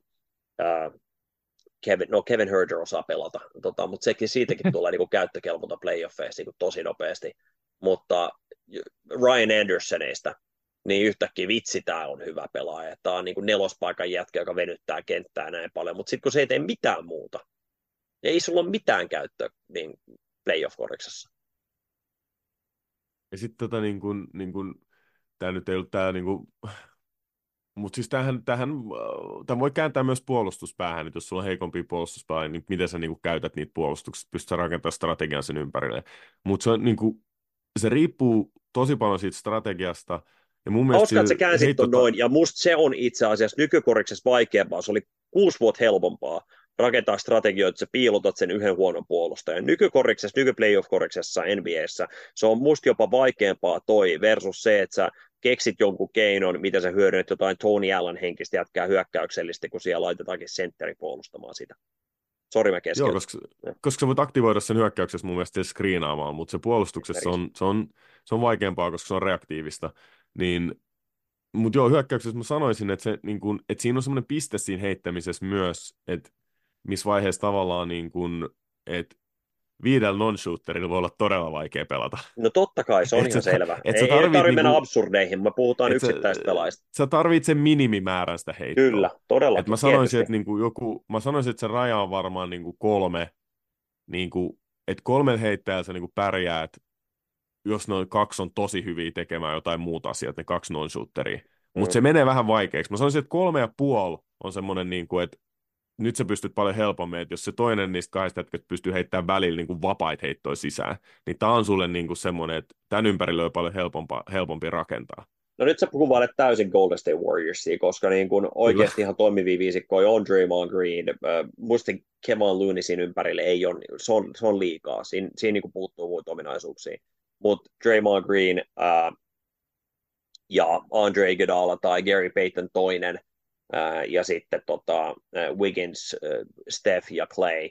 Kevin, no Kevin Herder osaa pelata, tota, mutta sekin siitäkin tulee niin käyttökelpoita playoffeissa niin tosi nopeasti. Mutta Ryan Andersoneista, niin yhtäkkiä vitsi, tämä on hyvä pelaaja. Tämä on niin kuin nelospaikan jätkä, joka venyttää kenttää näin paljon, mutta sitten kun se ei tee mitään muuta, ei sulla ole mitään käyttöä niin playoff-koriksessa. Ja sitten tota niin kuin, niin kuin tämä nyt ei ollut tämä niin kuin... Mutta siis tämähän, tämähän, äh, tämä voi kääntää myös puolustuspäähän, että jos sulla on heikompi puolustuspää, niin miten sä niin kuin käytät niitä puolustuksia, pystyt rakentamaan strategian sen ympärille. Mutta se, niin kuin, se riippuu tosi paljon siitä strategiasta, Ja mun Hauska, että sä käänsit heittota... noin, ja musta se on itse asiassa nykykoriksessa vaikeampaa. Se oli kuusi vuotta helpompaa rakentaa strategioita, että sä piilotat sen yhden huonon puolustajan. Nykykoriksessa, nykyplayoff-koriksessa NBAssä se on musta jopa vaikeampaa toi versus se, että sä keksit jonkun keinon, miten sä hyödynnät jotain Tony Allen henkistä jätkää hyökkäyksellisesti, kun siellä laitetaankin sentteri puolustamaan sitä. Sori mä keskeytin. Joo, koska, koska sä voit aktivoida sen hyökkäyksessä mun mielestä screenaamaan, mutta se puolustuksessa on, se, on, se on vaikeampaa, koska se on reaktiivista. Niin, mutta joo, hyökkäyksessä mä sanoisin, että, se, niin kun, että siinä on semmoinen piste siinä heittämisessä myös, että missä vaiheessa tavallaan niin kun, että viidellä non-shooterilla voi olla todella vaikea pelata. No totta kai, se on et ihan sä, selvä. Et ei, ei tarvitse niinku, mennä absurdeihin, me puhutaan yksittäistä pelaajista. Sä tarvitset sen minimimäärän sitä heittoa. Kyllä, todella. Et mä, sanoisin, että niinku joku, mä sanoisin, että se raja on varmaan niinku kolme, niinku, että kolmen heittäjällä sä niinku pärjäät, jos noin kaksi on tosi hyviä tekemään jotain muuta asiaa, ne kaksi non-shooteria. Mutta mm. se menee vähän vaikeaksi. Mä sanoisin, että kolme ja puoli on semmoinen, niin kuin, että nyt sä pystyt paljon helpommin, että jos se toinen niistä kahdesta jätkästä pystyy heittämään välillä niin kuin vapaita heittoja sisään, niin tämä on sulle niin kuin semmoinen, että tämän ympärillä on paljon helpompi, helpompi rakentaa. No nyt sä kuvailet täysin Golden State Warriorsia, koska niin kuin oikeasti ihan toimivia viisikkoja on Draymond Green. Äh, musta Kevin Looney siinä ympärille ei ole, se on, se on liikaa. Siinä, siinä niin kuin puuttuu muita ominaisuuksia. Mutta Draymond Green äh, ja Andre Iguodala tai Gary Payton toinen – ja sitten tota, Wiggins, Steph ja Clay,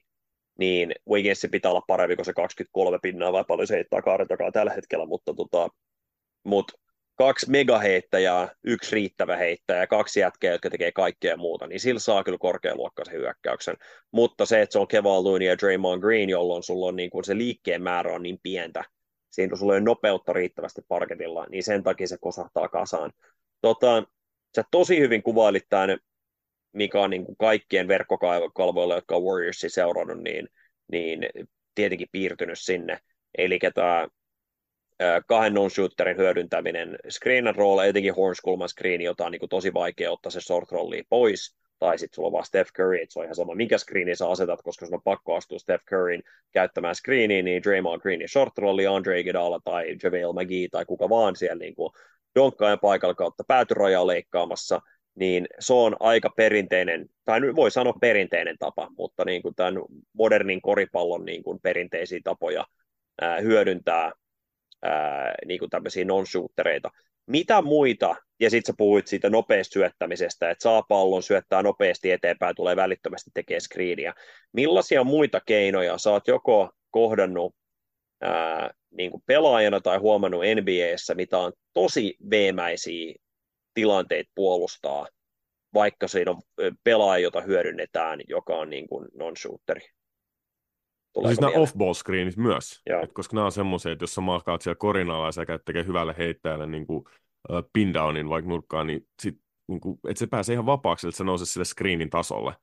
niin Wiggins pitää olla parempi kuin se 23 pinnaa, vai paljon se heittää kaaren takaa tällä hetkellä, mutta tota, mut kaksi megaheittäjää, yksi riittävä heittäjä kaksi jätkää, jotka tekee kaikkea muuta, niin sillä saa kyllä korkealuokkaisen hyökkäyksen. Mutta se, että se on Kevin Looney ja Draymond Green, jolloin sulla on niin kuin se liikkeen määrä on niin pientä, siinä sulla ei nopeutta riittävästi parketilla, niin sen takia se kosahtaa kasaan. Tota, sä tosi hyvin kuvailit tämän, mikä on niin kuin kaikkien verkkokalvoilla, jotka on Warriorsin seurannut, niin, niin tietenkin piirtynyt sinne. Eli tämä kahden non-shooterin hyödyntäminen, screen and roll, etenkin hornskulman screen, jota on niin kuin tosi vaikea ottaa se short rolli pois, tai sitten sulla on vaan Steph Curry, että se on ihan sama, minkä screeni sä asetat, koska sun on pakko astua Steph Curryn käyttämään screeniä, niin Draymond Green short rolli, Andre Iguodala tai JaVale McGee tai kuka vaan siellä niin kuin donkkaajan paikalla kautta päätyrajaa leikkaamassa, niin se on aika perinteinen, tai voi sanoa perinteinen tapa, mutta niin kuin tämän modernin koripallon niin kuin perinteisiä tapoja ää, hyödyntää ää, niin kuin tämmöisiä non-shootereita. Mitä muita, ja sitten sä puhuit siitä nopeasta syöttämisestä, että saa pallon, syöttää nopeasti eteenpäin, tulee välittömästi tekee screeniä. Millaisia muita keinoja sä oot joko kohdannut ää, niin kuin pelaajana tai huomannut NBAssä, mitä on tosi veemäisiä tilanteita puolustaa, vaikka siinä on pelaaja, jota hyödynnetään, joka on niin kuin non-shooteri. Tuleeko siis nämä off-ball screenit myös, Et koska nämä on semmoisia, että jos sä maakaat siellä korinalla ja sä käyt tekemään hyvälle heittäjälle niin kuin, uh, pin downin vaikka nurkkaan, niin, sit, niin kuin, että se pääsee ihan vapaaksi, että se nousee sille screenin tasolle.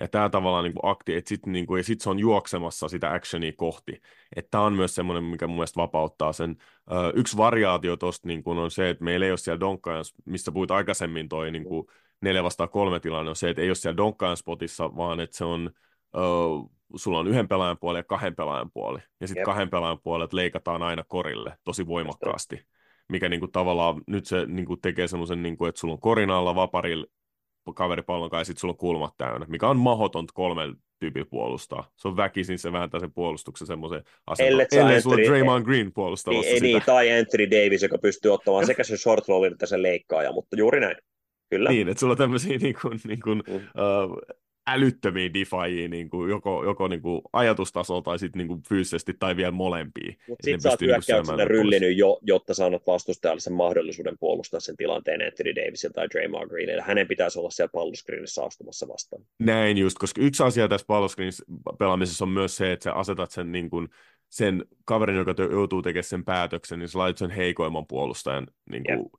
Ja tämä tavallaan niin kuin akti, että sitten niin kuin, sit se on juoksemassa sitä actionia kohti. Että tämä on myös semmoinen, mikä mun mielestä vapauttaa sen. Ö, yksi variaatio tuosta niin kuin on se, että meillä ei ole siellä donkkajan, mistä puhuit aikaisemmin toi niin kuin neljä vastaan kolme tilanne, on se, että ei ole siellä donkkajan spotissa, vaan että se on, ö, sulla on yhden pelaajan puoli ja kahden pelaajan puoli. Ja sitten kahden pelaajan puolet leikataan aina korille tosi voimakkaasti. Mikä niin kuin, tavallaan nyt se niin kuin, tekee semmoisen, niin että sulla on korin alla vaparilla kaveripallon kanssa ja sitten sulla on kulmat täynnä, mikä on mahdotonta kolme tyypillä puolustaa. Se on väkisin, se vääntää sen puolustuksen semmoisen asennon. Ellei sulla on Draymond Green puolustamassa niin, sitä. Niin, tai Anthony Davis, joka pystyy ottamaan sekä sen short rollin että sen leikkaaja, mutta juuri näin. Kyllä. Niin, että sulla on tämmöisiä niin kuin, niin kuin, mm. uh, älyttömiä defiejia niin kuin joko, joko niin kuin ajatustasolla tai sitten niin kuin fyysisesti tai vielä molempia. Mutta sitten sä oot niinku hyökkäyksenä ryllinyt, jo, jotta sä annat vastustajalle sen mahdollisuuden puolustaa sen tilanteen Anthony Davisin tai Draymond Greenille. Hänen pitäisi olla siellä palloskriinissä astumassa vastaan. Näin just, koska yksi asia tässä palloskriinissä pelaamisessa on myös se, että sä asetat sen niin kuin, sen kaverin, joka joutuu tekemään sen päätöksen, niin sä laitat sen heikoimman puolustajan niin kuin,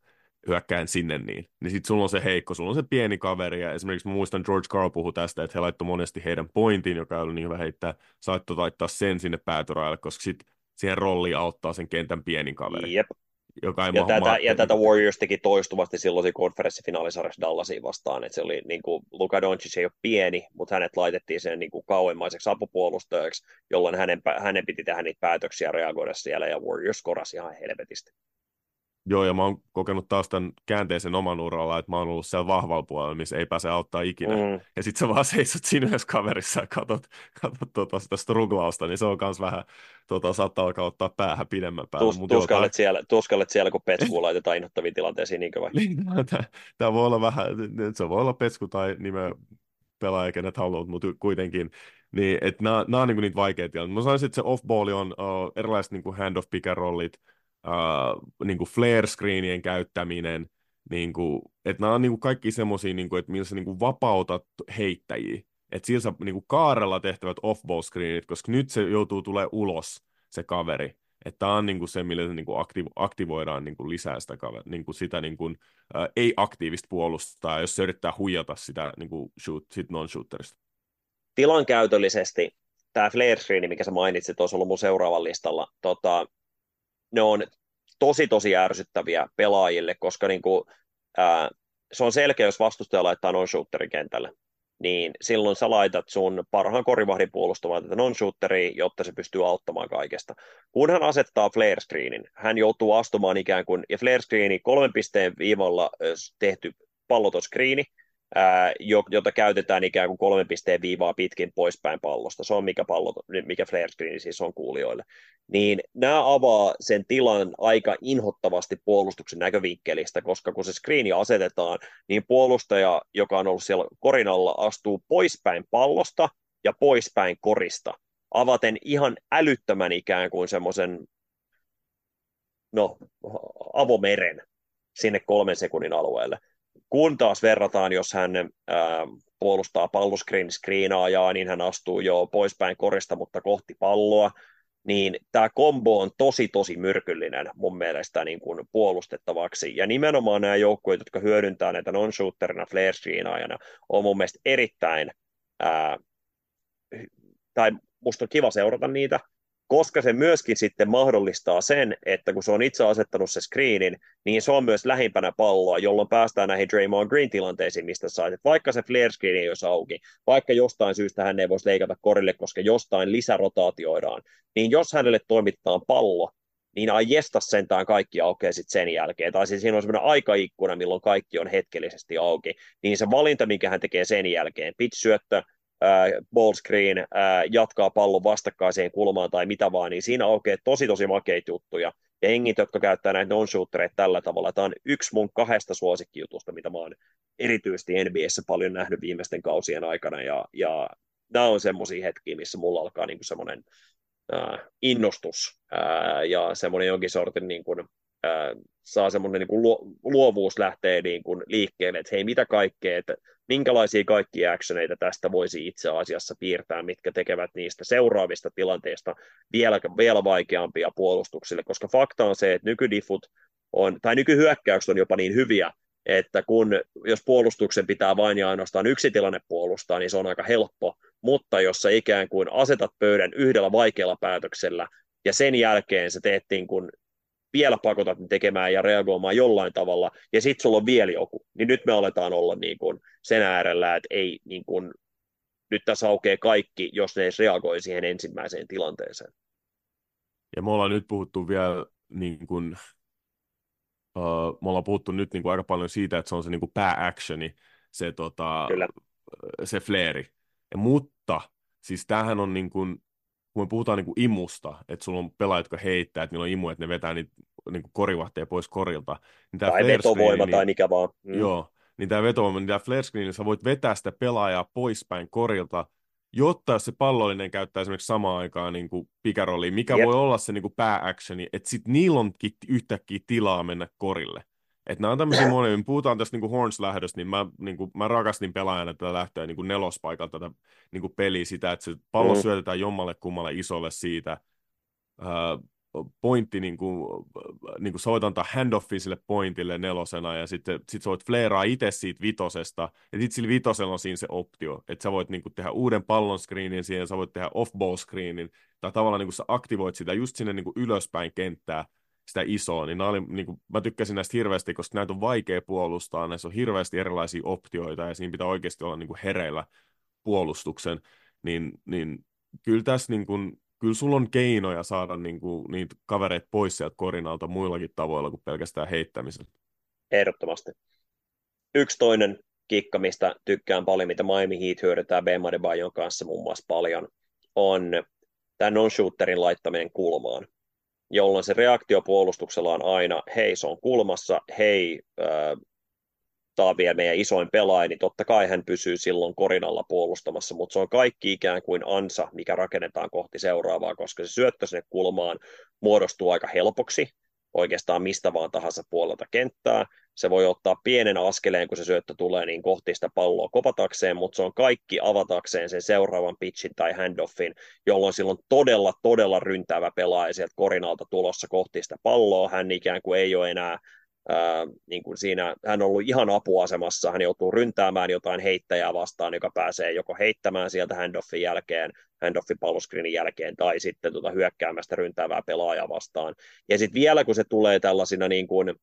hyökkään sinne niin. Niin sit sulla on se heikko, sulla on se pieni kaveri, ja esimerkiksi mä muistan George Carl puhui tästä, että he laittoi monesti heidän pointin, joka oli niin hyvä heittää, saattoi laittaa sen sinne päätyrajalle, koska sit siihen rolliin auttaa sen kentän pienin kaveri. Jep. Joka ei ja, tätä, ja tätä Warriors teki toistuvasti silloin konferenssifinaalisarjassa Dallasia vastaan, että se oli niin kuin, Luka Doncic ei ole pieni, mutta hänet laitettiin sen niin kuin kauemmaiseksi apupuolustajaksi, jolloin hänen, hänen piti tehdä niitä päätöksiä reagoida siellä, ja Warriors korasi ihan helvetisti. Joo, ja mä oon kokenut taas tämän käänteisen oman uralla, että mä oon ollut siellä vahvalla puolella, missä ei pääse auttaa ikinä. Mm. Ja sit sä vaan seisot siinä yhdessä kaverissa ja katot, katot tota, sitä struglausta, niin se on kans vähän, tota, saattaa alkaa ottaa päähän pidemmän päälle. Tus, tuskallet, jotain... siellä, tuskallet siellä, kun petskuun laitetaan innoittaviin tilanteisiin, niinkö vai? Tämä voi olla vähän, se voi olla petsku tai nimeä pelaaja, kenet haluat, mutta kuitenkin. Niin, että nämä, nämä on niin niitä vaikeita tilanteita. Mä sanoisin, että se off-balli on uh, erilaiset niin hand-off pick and rollit, uh, niin kuin flare-screenien käyttäminen, niin kuin, että nämä on niin kuin kaikki semmoisia, niin että millä sä niin kuin vapautat heittäjiä. Että sillä sä niin kuin kaarella tehtävät off-ball screenit, koska nyt se joutuu tulee ulos, se kaveri. Että tämä on niin kuin se, millä se kuin aktiv- aktivoidaan niin kuin lisää sitä, niin kuin sitä niin kuin, äh, ei-aktiivista puolustaa, jos se yrittää huijata sitä niin kuin shoot, sit non-shooterista. Tilankäytöllisesti tämä flare screen, mikä sä mainitsit, olisi ollut mun seuraavan listalla. Tota, ne on tosi tosi ärsyttäviä pelaajille, koska niin kuin, ää, se on selkeä, jos vastustaja laittaa non-shooterin kentälle niin silloin sä laitat sun parhaan korivahdin puolustamaan tätä non-shooteria, jotta se pystyy auttamaan kaikesta. Kun hän asettaa flare screenin, hän joutuu astumaan ikään kuin, ja flare screeni kolmen pisteen viivalla tehty palloton screeni, jota käytetään ikään kuin kolmen pisteen viivaa pitkin poispäin pallosta. Se on mikä, pallo, mikä flare screen siis on kuulijoille. Niin nämä avaa sen tilan aika inhottavasti puolustuksen näkövinkkelistä, koska kun se screeni asetetaan, niin puolustaja, joka on ollut siellä korin alla, astuu poispäin pallosta ja poispäin korista, avaten ihan älyttömän ikään kuin semmoisen no, avomeren sinne kolmen sekunnin alueelle. Kun taas verrataan, jos hän ää, puolustaa palloskriin skriinaajaa, niin hän astuu jo poispäin korista, mutta kohti palloa, niin tämä kombo on tosi, tosi myrkyllinen mun mielestä niin kuin puolustettavaksi. Ja nimenomaan nämä joukkueet, jotka hyödyntää näitä non-shooterina, flare screenaajana, on mun mielestä erittäin, ää, tai musta on kiva seurata niitä, koska se myöskin sitten mahdollistaa sen, että kun se on itse asettanut se screenin, niin se on myös lähimpänä palloa, jolloin päästään näihin Draymond Green-tilanteisiin, mistä sait. Että vaikka se flare screen ei olisi auki, vaikka jostain syystä hän ei voisi leikata korille, koska jostain lisärotaatioidaan, niin jos hänelle toimitetaan pallo, niin ai jesta sentään kaikki aukeaa sitten sen jälkeen. Tai siis siinä on semmoinen aikaikkuna, milloin kaikki on hetkellisesti auki. Niin se valinta, minkä hän tekee sen jälkeen, pitch-syöttö, ball screen, jatkaa pallon vastakkaiseen kulmaan tai mitä vaan, niin siinä aukeaa tosi tosi makeita juttuja. Ja hengit, jotka käyttää näitä non-shootereita tällä tavalla, tämä on yksi mun kahdesta suosikkijutusta, mitä mä oon erityisesti NBAssä paljon nähnyt viimeisten kausien aikana, ja, ja nämä on semmoisia hetkiä, missä mulla alkaa niin semmoinen äh, innostus äh, ja semmoinen jonkin sortin niin kuin, äh, saa semmoinen niin kuin luovuus lähtee niin kuin liikkeelle, että hei mitä kaikkea, että minkälaisia kaikkia actioneita tästä voisi itse asiassa piirtää, mitkä tekevät niistä seuraavista tilanteista vielä, vielä vaikeampia puolustuksille, koska fakta on se, että nykydifut on, tai nykyhyökkäykset on jopa niin hyviä, että kun, jos puolustuksen pitää vain ja ainoastaan yksi tilanne puolustaa, niin se on aika helppo, mutta jos sä ikään kuin asetat pöydän yhdellä vaikealla päätöksellä, ja sen jälkeen sä teet niin kuin vielä pakotat ne tekemään ja reagoimaan jollain tavalla, ja sitten sulla on vielä joku, niin nyt me aletaan olla niin kuin sen äärellä, että ei niin kuin, nyt tässä aukeaa kaikki, jos ne edes reagoi siihen ensimmäiseen tilanteeseen. Ja me ollaan nyt puhuttu vielä niin kuin, uh, me ollaan puhuttu nyt niin kuin aika paljon siitä, että se on se niin kuin pääactioni, se, tota, se flairi. Ja, mutta siis tämähän on niin kuin, kun me puhutaan niin kuin imusta, että sulla on pelaajat, jotka heittää, että niillä on imu, että ne vetää niitä niin kuin korivahteja pois korilta. Niin tai vetovoima tai mikä vaan. Mm. Joo, niin tämä vetovoima, niin tämä flare screen, sä voit vetää sitä pelaajaa poispäin korilta, jotta jos se pallollinen käyttää esimerkiksi samaan aikaan niin kuin pikarolliin, mikä yep. voi olla se niin kuin pääactioni, että sitten niillä onkin yhtäkkiä tilaa mennä korille. Että nämä on tämmöisiä monia, puhutaan tästä niin Horns-lähdöstä, niin mä, niin kuin, mä rakastin pelaajana tätä lähtöä niin kuin nelospaikalta tätä niin kuin peliä sitä, että se pallo mm. syötetään jommalle kummalle isolle siitä. Uh, pointti, niin kuin, niin kuin soitan antaa handoffin sille pointille nelosena, ja sitten sit sä voit fleeraa itse siitä vitosesta, ja sitten sillä vitosella on siinä se optio, että sä voit niin kuin, tehdä uuden pallon screenin siihen, sä voit tehdä off-ball screenin, tai tavallaan niin kuin sä aktivoit sitä just sinne niin kuin ylöspäin kenttää, sitä isoa, niin, oli, niin kuin, mä tykkäsin näistä hirveästi, koska näitä on vaikea puolustaa, näissä on hirveästi erilaisia optioita, ja siinä pitää oikeasti olla niin kuin hereillä puolustuksen, niin, niin kyllä tässä niin kuin, kyllä sulla on keinoja saada niin kuin, niitä kavereita pois sieltä korinalta muillakin tavoilla kuin pelkästään heittämisellä. Ehdottomasti. Yksi toinen kikka, mistä tykkään paljon, mitä Miami Heat hyödyntää Ben Adebayon kanssa muun muassa paljon, on tämä non-shooterin laittaminen kulmaan, jolloin se reaktio puolustuksella on aina, hei se on kulmassa, hei tämä on vielä meidän isoin pelaaja, niin totta kai hän pysyy silloin korinalla puolustamassa, mutta se on kaikki ikään kuin ansa, mikä rakennetaan kohti seuraavaa, koska se syöttö sinne kulmaan muodostuu aika helpoksi, oikeastaan mistä vaan tahansa puolelta kenttää. Se voi ottaa pienen askeleen, kun se syöttö tulee niin kohti sitä palloa kopatakseen, mutta se on kaikki avatakseen sen seuraavan pitchin tai handoffin, jolloin silloin todella, todella ryntäävä pelaaja sieltä korinalta tulossa kohti sitä palloa. Hän ikään kuin ei ole enää Ää, niin kuin siinä, hän on ollut ihan apuasemassa, hän joutuu ryntäämään jotain heittäjää vastaan, joka pääsee joko heittämään sieltä handoffin jälkeen, handoffin palloskriinin jälkeen, tai sitten tuota hyökkäämästä ryntäävää pelaajaa vastaan. Ja sitten vielä kun se tulee tällaisina niin kuin,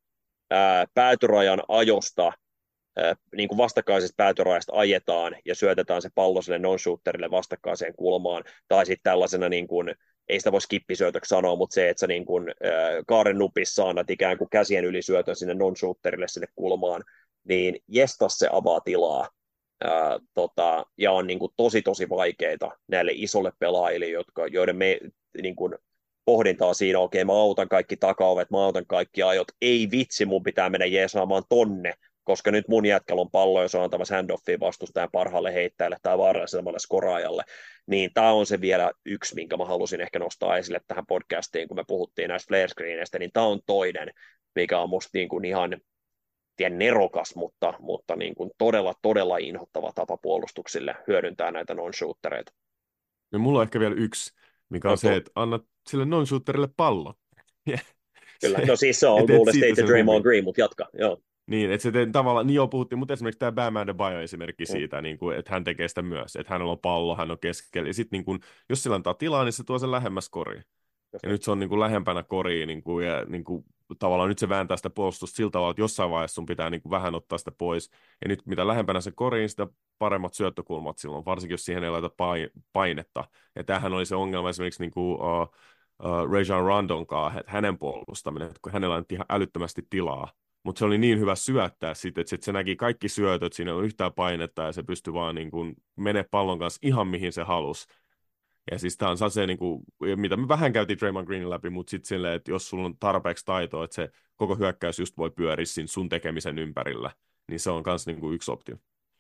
ää, päätyrajan ajosta, niin kuin vastakkaisesta päätyrajasta ajetaan ja syötetään se pallo sille non-shooterille vastakkaiseen kulmaan, tai sitten tällaisena niin kuin, ei sitä voi skippisyötöksi sanoa, mutta se, että sä niin kuin, äh, kaaren nupissa annat ikään kuin käsien yli syötön sinne non-shooterille sinne kulmaan, niin jestas se avaa tilaa. Äh, tota, ja on niin kuin tosi tosi vaikeita näille isolle pelaajille, jotka, joiden me niin kuin, pohdintaa siinä, okei okay, mä autan kaikki takaovet, mä autan kaikki ajot, ei vitsi, mun pitää mennä jeesaamaan tonne, koska nyt mun jätkällä on pallo, jos on antamassa handoffia vastustajan parhaalle heittäjälle tai vaaralliselle skoraajalle, niin tämä on se vielä yksi, minkä mä halusin ehkä nostaa esille tähän podcastiin, kun me puhuttiin näistä flare screeneistä, niin tämä on toinen, mikä on musta niin kuin ihan tien nerokas, mutta, mutta niin kuin todella, todella inhottava tapa puolustuksille hyödyntää näitä non-shootereita. No mulla on ehkä vielä yksi, mikä on no, se, että annat sille non-shooterille pallo. Kyllä, no siis se on Golden State ja Draymond Green, mutta jatka, joo. Niin, että se te, tavallaan, niin jo puhuttiin, mutta esimerkiksi tämä Bam Adebayo esimerkki mm. siitä, niin kuin, että hän tekee sitä myös, että hänellä on pallo, hän on keskellä, ja sitten niin kuin, jos sillä antaa tilaa, niin se tuo sen lähemmäs koriin. Ja nyt se on niin kuin lähempänä koriin, niin kuin, ja niin kuin, tavallaan nyt se vääntää sitä puolustusta sillä tavalla, että jossain vaiheessa sun pitää niin kuin vähän ottaa sitä pois. Ja nyt mitä lähempänä se koriin, sitä paremmat syöttökulmat silloin, varsinkin jos siihen ei laita painetta. Ja tämähän oli se ongelma esimerkiksi niin kuin, uh, uh, Rajon Rondon kanssa, että hänen puolustaminen, että kun hänellä on ihan älyttömästi tilaa, mutta se oli niin hyvä syöttää sitten, että sit se näki kaikki syötöt, siinä on yhtään painetta ja se pystyi vaan niin kuin mene pallon kanssa ihan mihin se halusi. Ja siis tämä on se, niin kuin, mitä me vähän käytiin Draymond Greenin läpi, mutta sitten silleen, että jos sulla on tarpeeksi taitoa, että se koko hyökkäys just voi pyöriä siinä sun tekemisen ympärillä, niin se on myös niin yksi optio.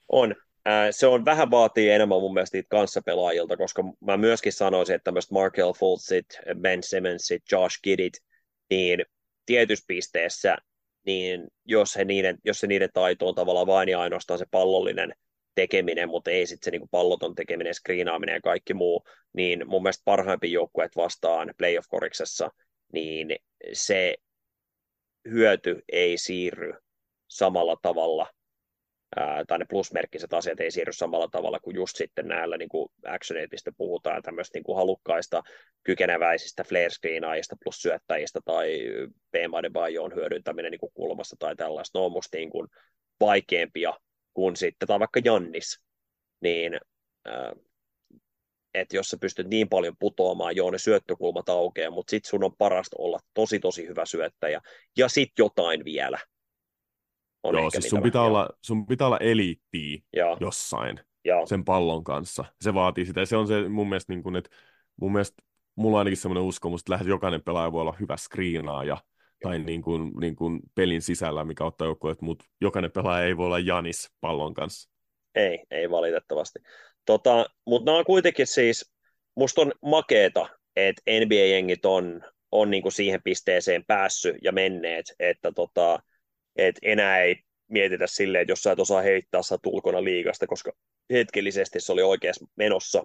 On. Äh, se on vähän vaatii enemmän mun mielestä niitä kanssapelaajilta, koska mä myöskin sanoisin, että tämmöistä Markel Fultzit, Ben Simmonsit, Josh Giddit, niin tietyssä pisteessä niin jos, he niiden, jos se niiden taito on tavallaan vain ja ainoastaan se pallollinen tekeminen, mutta ei sitten se niin palloton tekeminen, screenaaminen ja kaikki muu, niin mun mielestä parhaimpi joukkueet vastaan playoff-koriksessa, niin se hyöty ei siirry samalla tavalla ää, tai ne plusmerkkiset asiat ei siirry samalla tavalla kuin just sitten näillä niin kuin actioneitistä puhutaan, tämmöistä niin kuin halukkaista, kykeneväisistä flare plus syöttäjistä tai B-maiden hyödyntäminen niin kuin kulmassa tai tällaista. Ne on musta niin kuin vaikeampia kuin sitten, tai vaikka Jannis, niin ää, että jos sä pystyt niin paljon putoamaan, joo ne syöttökulmat aukeaa, mutta sit sun on parasta olla tosi tosi hyvä syöttäjä ja sit jotain vielä, on Joo, siis sun pitää, olla, sun pitää olla eliittiä Joo. jossain Joo. sen pallon kanssa. Se vaatii sitä. Ja se on se mun mielestä, niin kuin, että mun mielestä mulla on ainakin semmoinen uskomus, että lähes jokainen pelaaja voi olla hyvä screenaaja tai niin kuin, niin kuin pelin sisällä, mikä ottaa joku, mutta jokainen pelaaja ei voi olla Janis pallon kanssa. Ei, ei valitettavasti. Tota, mutta nämä on kuitenkin siis, musta on makeeta, että NBA-jengit on, on niin kuin siihen pisteeseen päässyt ja menneet, että tota, et enää ei mietitä silleen, että jos sä et osaa heittää, sä ulkona liigasta, koska hetkellisesti se oli oikeassa menossa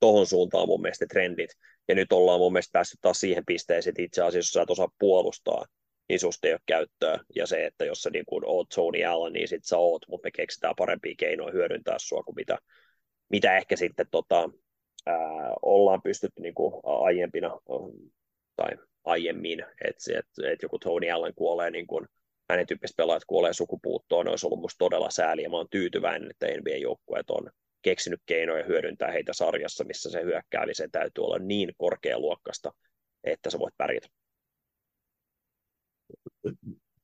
tohon suuntaan mun mielestä trendit. Ja nyt ollaan mun mielestä päässyt taas siihen pisteeseen, että itse asiassa jos sä et osaa puolustaa, niin susta ei ole käyttöä. Ja se, että jos sä niin kuin oot Tony Allen, niin sit sä oot, mutta me keksitään parempia keinoja hyödyntää sua kuin mitä, mitä ehkä sitten tota, ää, ollaan pystytty niin kuin aiempina tai aiemmin, että et, et joku Tony Allen kuolee niin kuin, hänen tyyppiset pelaajat kuolee sukupuuttoon, olisi ollut musta todella sääli, ja mä oon tyytyväinen, että NBA-joukkueet on keksinyt keinoja hyödyntää heitä sarjassa, missä se hyökkäämisen täytyy olla niin korkealuokkasta, että sä voit pärjätä.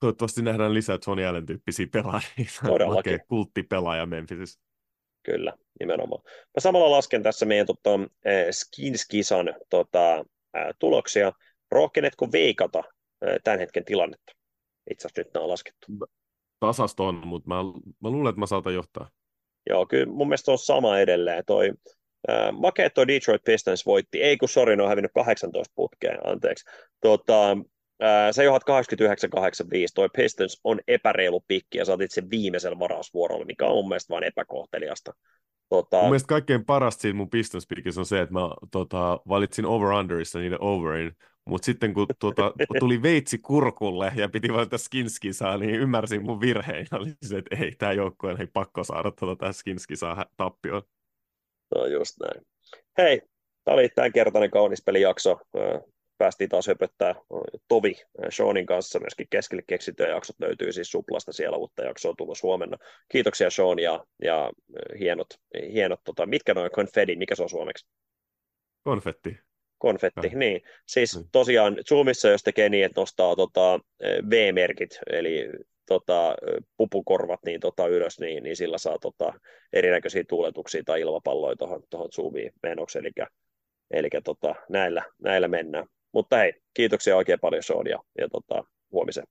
Toivottavasti nähdään lisää Johnny Allen tyyppisiä pelaajia. Todellakin. kulttipelaaja Memphisissa. Kyllä, nimenomaan. Mä samalla lasken tässä meidän tota, äh, Skins-kisan tota, tuloksia. Rohkenetko veikata tämän hetken tilannetta? Itse asiassa nyt nämä on laskettu. Tasasta on, mutta mä, mä luulen, että mä saatan johtaa. Joo, kyllä mun mielestä on sama edelleen. Toi, äh, makea toi Detroit Pistons voitti, ei kun sori, ne on hävinnyt 18 putkeen, anteeksi. Tota, äh, sä johdat 89-85, toi Pistons on epäreilu pikki ja sä otit sen viimeisellä varausvuorolla, mikä on mun mielestä vain epäkohteliasta. Tota... Mun mielestä kaikkein parasta siitä mun Pistons on se, että mä tota, valitsin over-underissa niiden overin, mutta sitten kun tuota, tuli veitsi kurkulle ja piti valita skinskisaa, niin ymmärsin mun virheen oli se, että ei, tämä joukkue ei pakko saada tuota skinskisaa tappioon. No just näin. Hei, tämä oli kertainen kaunis pelijakso. Päästiin taas höpöttää Tovi Seanin kanssa. Myöskin keskelle keksityä jaksot löytyy siis Suplasta siellä uutta jaksoa tulossa huomenna. Kiitoksia Sean ja, ja hienot, hienot tota, mitkä noin konfetti, mikä se on suomeksi? Konfetti konfetti, ja. niin. Siis mm. tosiaan Zoomissa, jos tekee niin, että nostaa tota, V-merkit, eli tota, pupukorvat niin tota, ylös, niin, niin sillä saa tota, erinäköisiä tuuletuksia tai ilmapalloja tuohon, tuohon Zoomiin menoksi, eli, eli tota, näillä, näillä mennään. Mutta hei, kiitoksia oikein paljon Sean ja, ja tota, huomiseen.